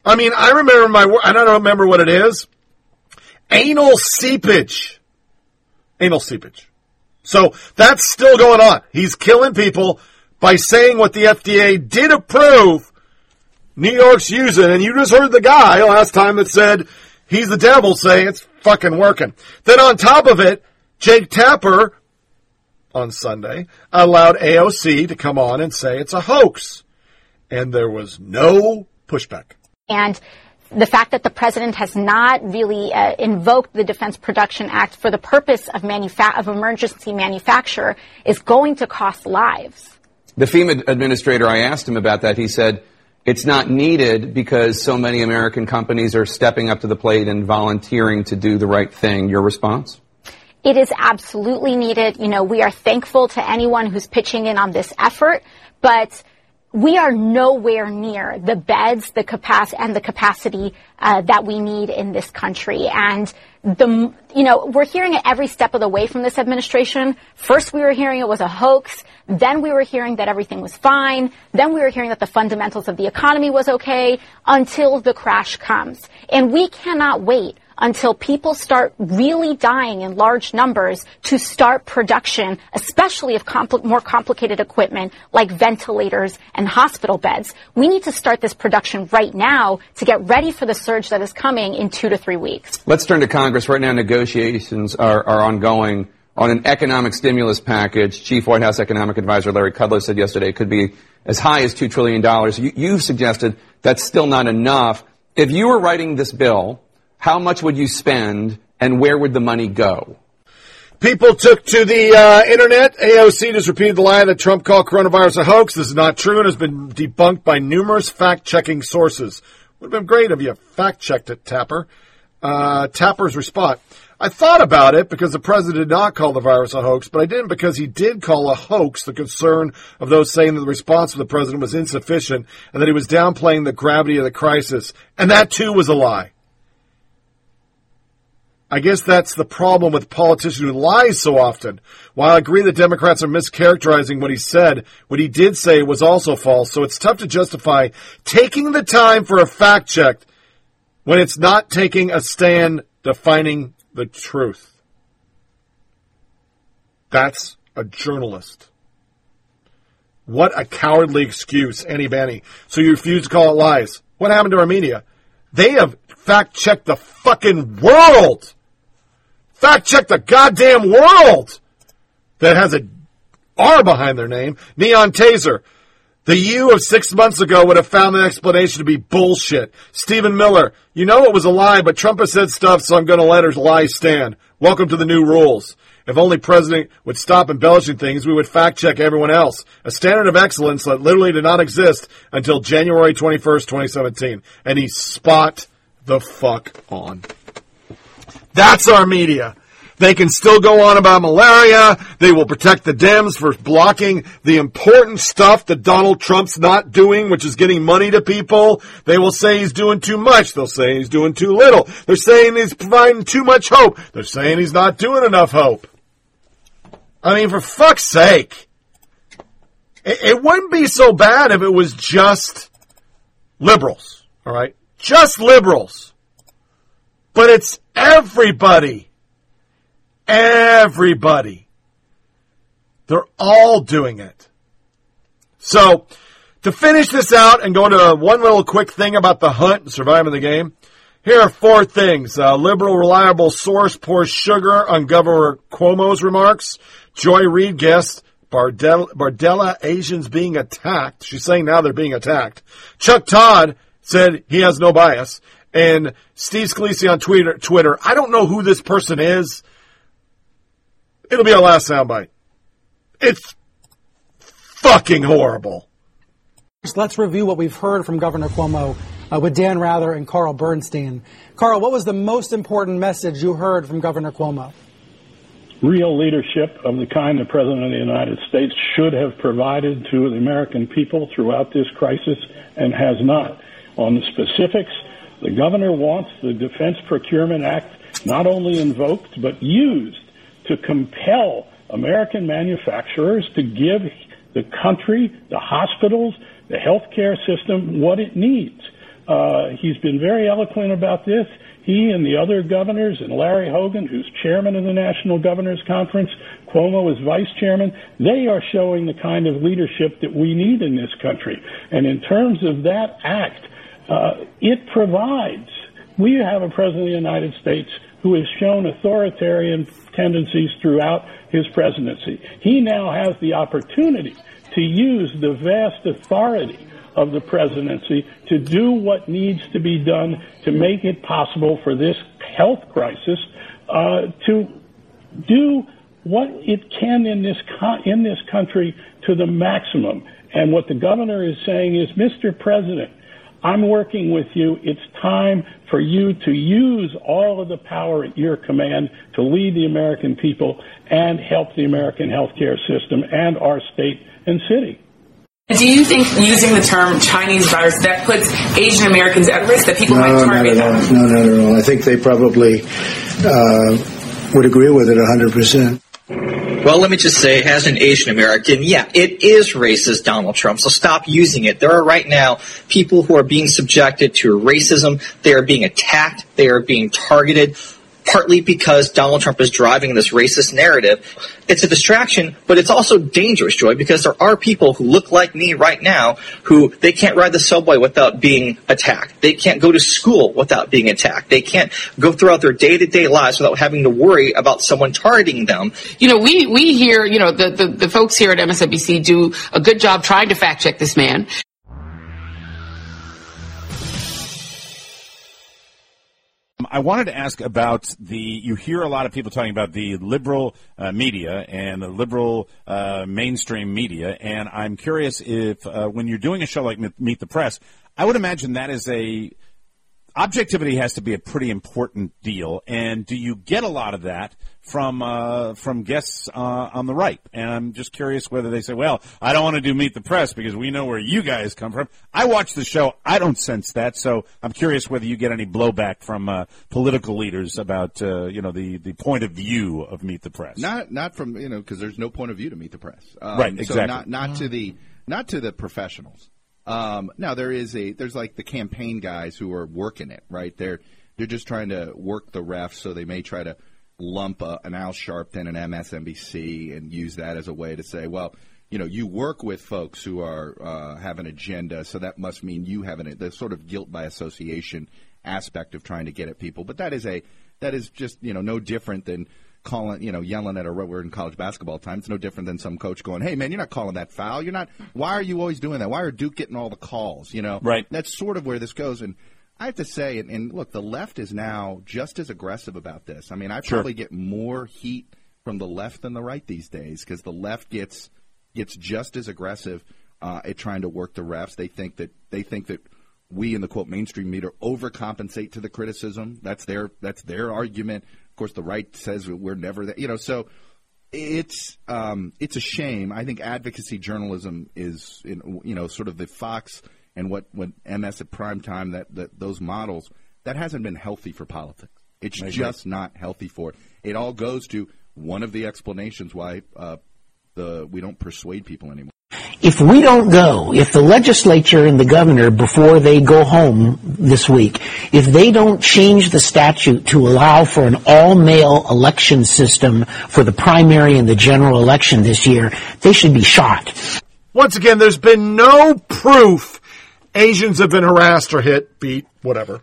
I mean, I remember my, I don't remember what it is. Anal seepage. Anal seepage. So that's still going on. He's killing people by saying what the FDA did approve New York's using. And you just heard the guy last time that said he's the devil say it's fucking working. Then on top of it, Jake Tapper on Sunday allowed AOC to come on and say it's a hoax. And there was no pushback. And the fact that the president has not really uh, invoked the Defense Production Act for the purpose of, manufa- of emergency manufacture is going to cost lives. The FEMA administrator, I asked him about that. He said it's not needed because so many American companies are stepping up to the plate and volunteering to do the right thing. Your response? It is absolutely needed. You know, we are thankful to anyone who's pitching in on this effort, but we are nowhere near the beds, the capacity, and the capacity uh, that we need in this country. And the, you know, we're hearing it every step of the way from this administration. First, we were hearing it was a hoax. Then we were hearing that everything was fine. Then we were hearing that the fundamentals of the economy was okay until the crash comes. And we cannot wait until people start really dying in large numbers to start production, especially of compl- more complicated equipment like ventilators and hospital beds. We need to start this production right now to get ready for the surge that is coming in two to three weeks. Let's turn to Congress. Right now, negotiations are, are ongoing on an economic stimulus package. Chief White House Economic Advisor Larry Kudlow said yesterday it could be as high as $2 trillion. You, you've suggested that's still not enough. If you were writing this bill, how much would you spend and where would the money go? People took to the uh, internet. AOC just repeated the lie that Trump called coronavirus a hoax. This is not true and has been debunked by numerous fact-checking sources. Would have been great if you fact-checked it, Tapper. Uh, Tapper's response. I thought about it because the president did not call the virus a hoax, but I didn't because he did call a hoax the concern of those saying that the response of the president was insufficient and that he was downplaying the gravity of the crisis. And that too was a lie. I guess that's the problem with politicians who lie so often. While I agree that Democrats are mischaracterizing what he said, what he did say was also false, so it's tough to justify taking the time for a fact check when it's not taking a stand defining the truth. That's a journalist. What a cowardly excuse, Annie Banny. So you refuse to call it lies. What happened to our media? They have fact checked the fucking world. Fact check the goddamn world that has a R behind their name. Neon Taser. The you of six months ago would have found the explanation to be bullshit. Stephen Miller, you know it was a lie, but Trump has said stuff, so I'm going to let her lie stand. Welcome to the new rules. If only President would stop embellishing things, we would fact check everyone else. A standard of excellence that literally did not exist until January 21st, 2017. And he spot the fuck on. That's our media. They can still go on about malaria. They will protect the Dems for blocking the important stuff that Donald Trump's not doing, which is getting money to people. They will say he's doing too much. They'll say he's doing too little. They're saying he's providing too much hope. They're saying he's not doing enough hope. I mean, for fuck's sake. It, it wouldn't be so bad if it was just liberals, all right? Just liberals. But it's everybody. Everybody. They're all doing it. So, to finish this out and go into one little quick thing about the hunt and surviving the game, here are four things. Uh, liberal reliable source pours sugar on Governor Cuomo's remarks. Joy Reid guessed Bardella, Bardella Asians being attacked. She's saying now they're being attacked. Chuck Todd said he has no bias. And Steve Scalise on Twitter, Twitter, I don't know who this person is. It'll be our last soundbite. It's fucking horrible. Let's review what we've heard from Governor Cuomo uh, with Dan Rather and Carl Bernstein. Carl, what was the most important message you heard from Governor Cuomo? Real leadership of the kind the President of the United States should have provided to the American people throughout this crisis and has not. On the specifics, the governor wants the Defense Procurement Act not only invoked but used to compel American manufacturers to give the country, the hospitals, the healthcare system what it needs. Uh, he's been very eloquent about this. He and the other governors, and Larry Hogan, who's chairman of the National Governors Conference, Cuomo is vice chairman, they are showing the kind of leadership that we need in this country. And in terms of that act, it provides. We have a president of the United States who has shown authoritarian tendencies throughout his presidency. He now has the opportunity to use the vast authority of the presidency to do what needs to be done to make it possible for this health crisis uh, to do what it can in this co- in this country to the maximum. And what the governor is saying is, Mr. President, I'm working with you. It's time for you to use all of the power at your command to lead the American people and help the American healthcare system and our state and city. Do you think using the term Chinese virus that puts Asian Americans at risk that people no, might target not at them? all. No, not at all. I think they probably uh, would agree with it 100%. Well, let me just say, as an Asian American, yeah, it is racist, Donald Trump, so stop using it. There are right now people who are being subjected to racism. They are being attacked. They are being targeted partly because Donald Trump is driving this racist narrative. It's a distraction, but it's also dangerous, Joy, because there are people who look like me right now who they can't ride the subway without being attacked. They can't go to school without being attacked. They can't go throughout their day-to-day lives without having to worry about someone targeting them. You know, we, we here, you know, the, the, the folks here at MSNBC do a good job trying to fact check this man. I wanted to ask about the. You hear a lot of people talking about the liberal uh, media and the liberal uh, mainstream media, and I'm curious if uh, when you're doing a show like Meet the Press, I would imagine that is a objectivity has to be a pretty important deal. And do you get a lot of that from uh, from guests uh, on the right? And I'm just curious whether they say, "Well, I don't want to do Meet the Press because we know where you guys come from." I watch the show; I don't sense that. So I'm curious whether you get any blowback from uh, political leaders about uh, you know the the point of view of Meet the Press. Not not from you know because there's no point of view to Meet the Press. Um, Right, So exactly. not not to the not to the professionals. Um, now there is a there's like the campaign guys who are working it right. They're they're just trying to work the refs, so they may try to lump a, an Al Sharpton and MSNBC and use that as a way to say, well, you know, you work with folks who are uh, have an agenda, so that must mean you have an the sort of guilt by association aspect of trying to get at people. But that is a that is just you know no different than calling you know yelling at a we're in college basketball time. It's no different than some coach going, "Hey man, you're not calling that foul. You're not. Why are you always doing that? Why are Duke getting all the calls? You know, Right. That's sort of where this goes and. I have to say, and, and look, the left is now just as aggressive about this. I mean, I Sure. probably get more heat from the left than the right these days because the left gets gets just as aggressive uh, at trying to work the refs. They think that they think that we in the quote mainstream media overcompensate to the criticism. That's their that's their argument. Of course, the right says we're never that. You know, so it's um, it's a shame. I think advocacy journalism is in, you know sort of the Fox and what what MS at prime time that, that those models that hasn't been healthy for politics. It's agree. just not healthy for it. It all goes to one of the explanations why uh, the we don't persuade people anymore. If we don't go, if the legislature and the governor, before they go home this week, if they don't change the statute to allow for an all-mail election system for the primary and the general election this year, they should be shot. Once again, there's been no proof Asians have been harassed or hit, beat, whatever.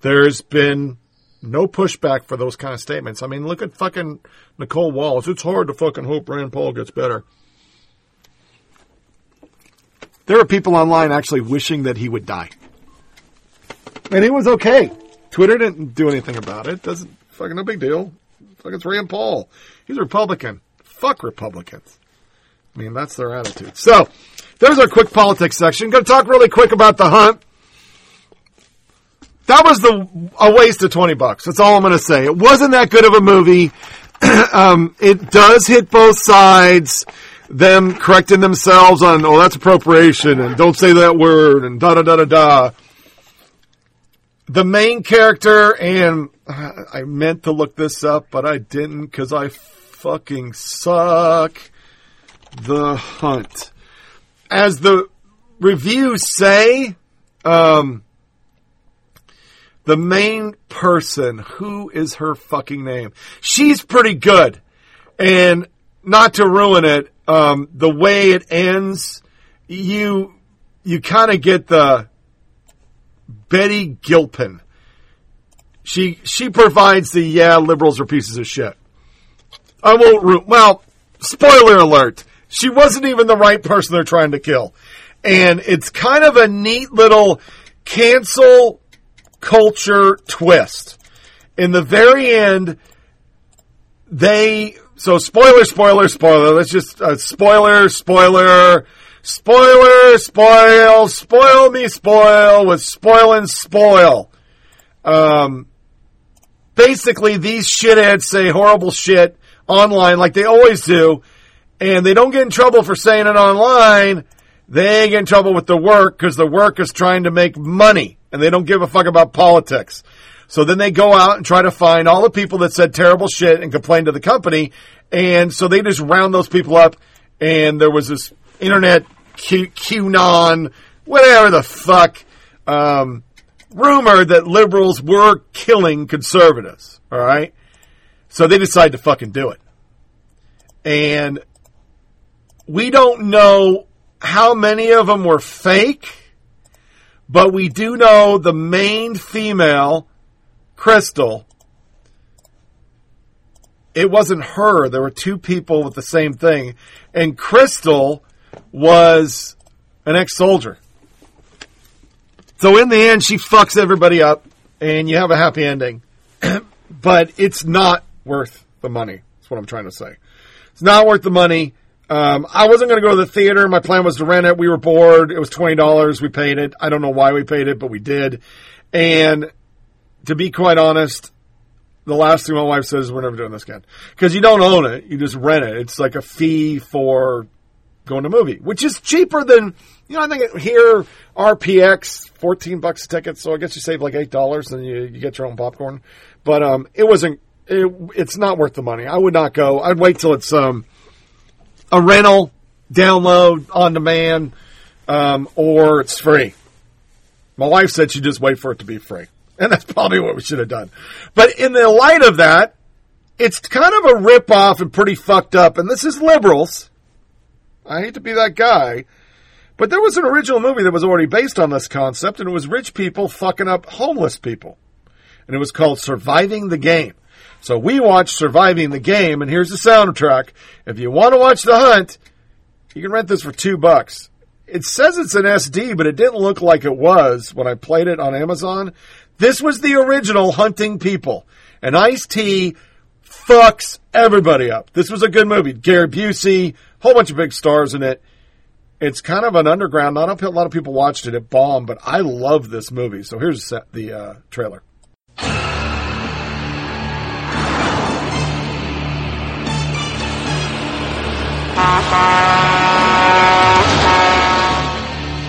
There's been no pushback for those kind of statements. I mean, look at fucking Nicolle Wallace. It's hard to fucking hope Rand Paul gets better. There are people online actually wishing that he would die. And it was okay. Twitter didn't do anything about it. Doesn't fucking no big deal. Fucking it's Rand Paul. He's a Republican. Fuck Republicans. I mean, that's their attitude. So, there's our quick politics section. Going to talk really quick about the hunt. That was the a waste of twenty bucks. That's all I'm going to say. It wasn't that good of a movie. (clears throat) um, it does hit both sides. Them correcting themselves on, oh, that's appropriation, and don't say that word, and da da da da da. The main character, and uh, I meant to look this up, but I didn't because I fucking suck. The Hunt. As the reviews say, um, the main person, who is her fucking name? She's pretty good. And not to ruin it, um, the way it ends, you, you kind of get the Betty Gilpin. She, she provides the, yeah, liberals are pieces of shit. I won't ru well, spoiler alert. She wasn't even the right person they're trying to kill. And it's kind of a neat little cancel culture twist. In the very end, they, so spoiler, spoiler, spoiler. Let's just, uh, spoiler, spoiler, spoiler, spoil, spoil me, spoil with spoil and spoil. Um, basically these shitheads say horrible shit online like they always do, and they don't get in trouble for saying it online. They get in trouble with the work because the work is trying to make money and they don't give a fuck about politics. So then they go out and try to find all the people that said terrible shit and complained to the company. And so they just round those people up. And there was this internet Q- QAnon, whatever the fuck, um, rumor that liberals were killing conservatives. All right. So they decide to fucking do it. And we don't know how many of them were fake, but we do know the main female, Crystal, it wasn't her. There were two people with the same thing. And Crystal was an ex-soldier. So in the end, she fucks everybody up and you have a happy ending. (clears throat) but it's not worth the money. That's what I'm trying to say. It's not worth the money. Um, I wasn't going to go to the theater. My plan was to rent it. We were bored. It was twenty dollars. We paid it. I don't know why we paid it, but we did. And to be quite honest, the last thing my wife says is we're never doing this again because you don't own it. You just rent it. It's like a fee for going to a movie, which is cheaper than you know. I think here RPX fourteen bucks a ticket, so I guess you save like eight dollars and you, you get your own popcorn. But um, it wasn't. It, it's not worth the money. I would not go. I'd wait till it's um a rental, download on demand, um, or it's free. My wife said she'd just wait for it to be free. And that's probably what we should have done. But in the light of that, it's kind of a rip off and pretty fucked up. And this is liberals. I hate to be that guy. But there was an original movie that was already based on this concept, and it was rich people fucking up homeless people. And it was called Surviving the Game. So we watched Surviving the Game, and here's the soundtrack. If you want to watch The Hunt, you can rent this for two bucks. It says it's an SD, but it didn't look like it was when I played it on Amazon. This was the original Hunting People. And Ice T fucks everybody up. This was a good movie. Gary Busey, whole bunch of big stars in it. It's kind of an underground. Not a lot of people watched it. It bombed, but I love this movie. So here's the uh, trailer. (laughs)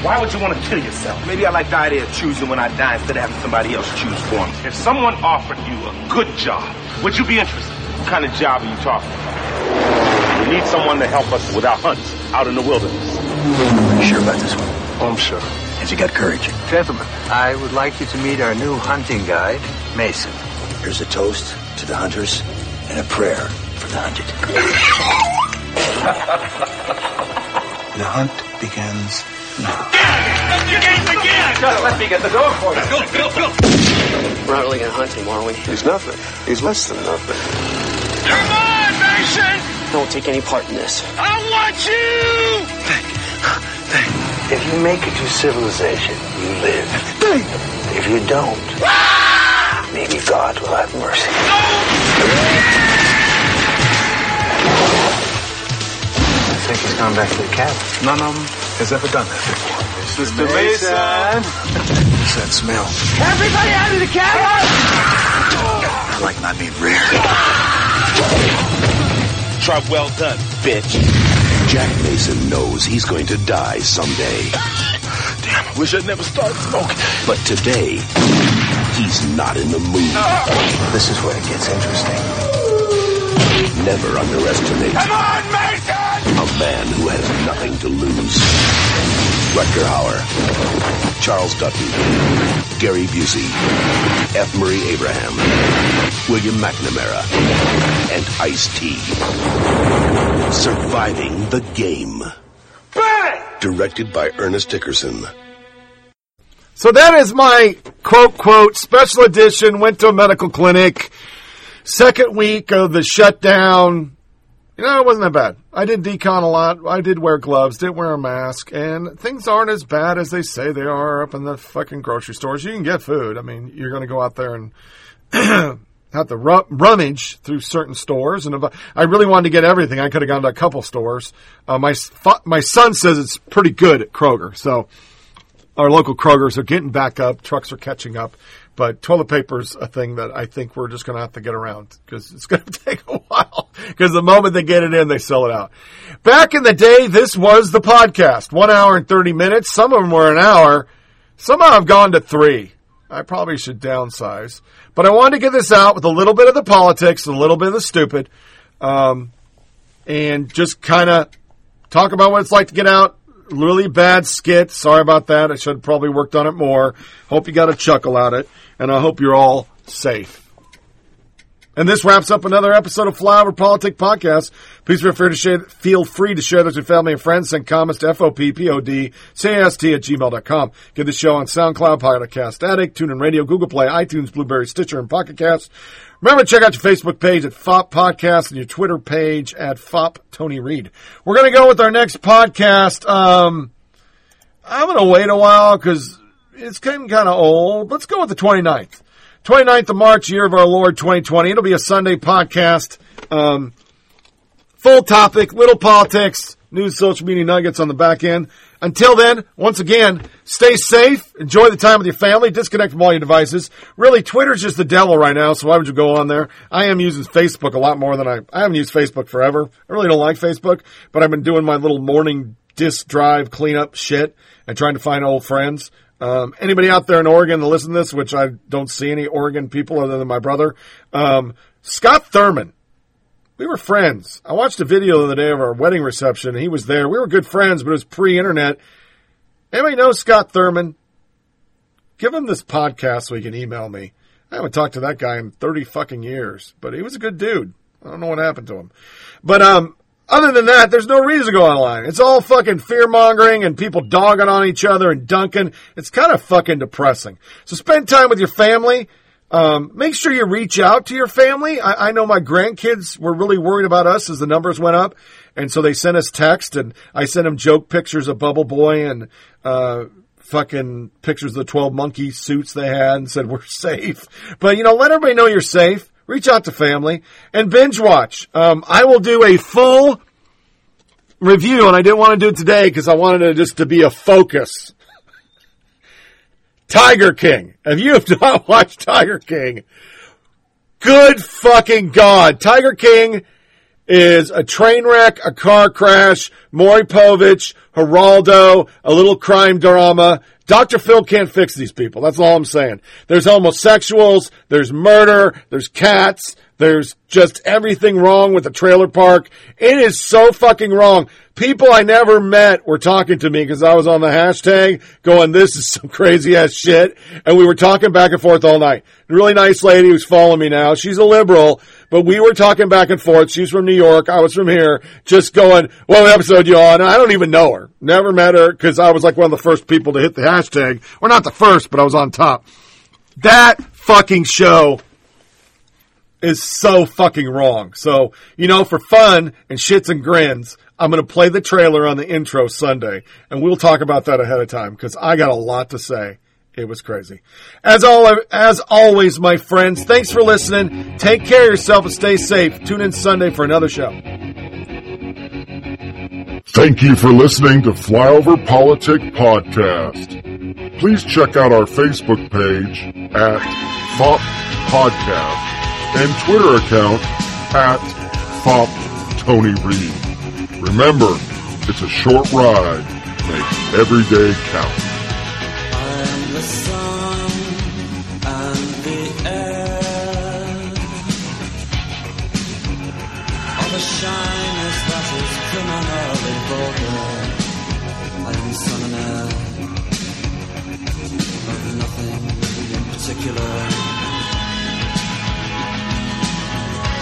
Why would you want to kill yourself? Maybe I like the idea of choosing when I die instead of having somebody else choose for me. If someone offered you a good job, would you be interested? What kind of job are you talking about? We need someone to help us with our hunts out in the wilderness. Are you sure about this one? Oh, I'm sure. Has he got courage? Gentlemen, I would like you to meet our new hunting guide, Mason. Here's a toast to the hunters and a prayer for the hunted. (laughs) the hunt begins now. Just let me get the door for you. Go, go, go. We're not really going to hunt him, are we? He's nothing. He's less than nothing. Come on, Mason! Don't take any part in this. I want you! If you make it to civilization, you live. If you don't, maybe God will have mercy. I think he's gone back to the cabin. None of them has ever done that before. Sister Mason. What's that smell? Everybody out of the cabin! I like not being reared. Try well done, bitch. Jack Mason knows he's going to die someday. Damn, I wish I'd never started smoking. But today, he's not in the mood. Ah! This is where it gets interesting. Never underestimate Come on, Mason! Man who has nothing to lose. Rutger Hauer, Charles Dutton, Gary Busey, F. Murray Abraham, William McNamara, and Ice-T. Surviving the Game. Directed by Ernest Dickerson. So that is my quote, quote, special edition, went to a medical clinic, second week of the shutdown. You know, it wasn't that bad. I did decon a lot. I did wear gloves, didn't wear a mask, and things aren't as bad as they say they are up in the fucking grocery stores. You can get food. I mean, you're going to go out there and (clears throat) have to rummage through certain stores. And I, really wanted to get everything, I could have gone to a couple stores. Uh, my my son says it's pretty good at Kroger, so our local Krogers are getting back up. Trucks are catching up. But toilet paper's a thing that I think we're just going to have to get around because it's (laughs) going to take a while. Because the moment they get it in, they sell it out. Back in the day, this was the podcast. One hour and 30 minutes. Some of them were an hour. Somehow I've gone to three. I probably should downsize. But I wanted to get this out with a little bit of the politics, a little bit of the stupid, um, and just kind of talk about what it's like to get out really bad skit. Sorry about that. I should have probably worked on it more. Hope you got a chuckle at it, and I hope you're all safe. And this wraps up another episode of Flyover Politic Podcast. Please feel free to share, feel free to share this with family and friends. Send comments to FOPPOD, CAST at gmail.com. Get the show on SoundCloud, Podcast Addict, TuneIn Radio, Google Play, iTunes, Blueberry, Stitcher, and Pocket Cast. Remember to check out your Facebook page at FOP Podcast and your Twitter page at FOP Tony Reed. We're going to go with our next podcast. Um, I'm going to wait a while because it's getting kind of old. Let's go with the 29th. 29th of March, year of our Lord 2020. It'll be a Sunday podcast. Um, full topic, little politics, news, social media nuggets on the back end. Until then, once again, stay safe, enjoy the time with your family, disconnect from all your devices. Really, Twitter's just the devil right now, so why would you go on there? I am using Facebook a lot more than I, I haven't used Facebook forever. I really don't like Facebook, but I've been doing my little morning disk drive cleanup shit and trying to find old friends. Um, anybody out there in Oregon to listen to this, which I don't see any Oregon people other than my brother, um, Scott Thurman. We were friends. I watched a video the other day of our wedding reception. He was there. We were good friends, but it was pre-internet. Anybody know Scott Thurman? Give him this podcast so he can email me. I haven't talked to that guy in 30 fucking years, but he was a good dude. I don't know what happened to him. But, um, Other than that, there's no reason to go online. It's all fucking fear mongering and people dogging on each other and dunking. It's kind of fucking depressing. So spend time with your family. Um, make sure you reach out to your family. I, I know my grandkids were really worried about us as the numbers went up. And so they sent us text and I sent them joke pictures of Bubble Boy and, uh, fucking pictures of the 12 monkey suits they had and said, we're (laughs) safe. But, you know, let everybody know you're safe. Reach out to family and binge watch. Um, I will do a full review and I didn't want to do it today because I wanted it just to be a focus. Tiger King. If you have (laughs) not watched Tiger King, good fucking God. Tiger King is a train wreck, a car crash, Maury Povich, Geraldo, a little crime drama. Dr. Phil can't fix these people. That's all I'm saying. There's homosexuals, there's murder, there's cats, there's just everything wrong with the trailer park. It is so fucking wrong. People I never met were talking to me because I was on the hashtag going, this is some (laughs) crazy ass shit. And we were talking back and forth all night. A really nice lady who's following me now. She's a liberal, but we were talking back and forth. She's from New York. I was from here just going, what episode you on? I don't even know her. Never met her because I was like one of the first people to hit the hashtag. Or not the first, but I was on top. That fucking show is so fucking wrong. So, you know, for fun and shits and grins, I'm going to play the trailer on the intro Sunday, and we'll talk about that ahead of time because I got a lot to say. It was crazy. As all, as always, my friends, thanks for listening. Take care of yourself and stay safe. Tune in Sunday for another show. Thank you for listening to Flyover Politic Podcast. Please check out our Facebook page at FOP Podcast and Twitter account at FOP Tony Reed. Remember, it's a short ride. Make every day count the sun and the air. Shyness that is criminally vulgar. I am son and heir of nothing in particular.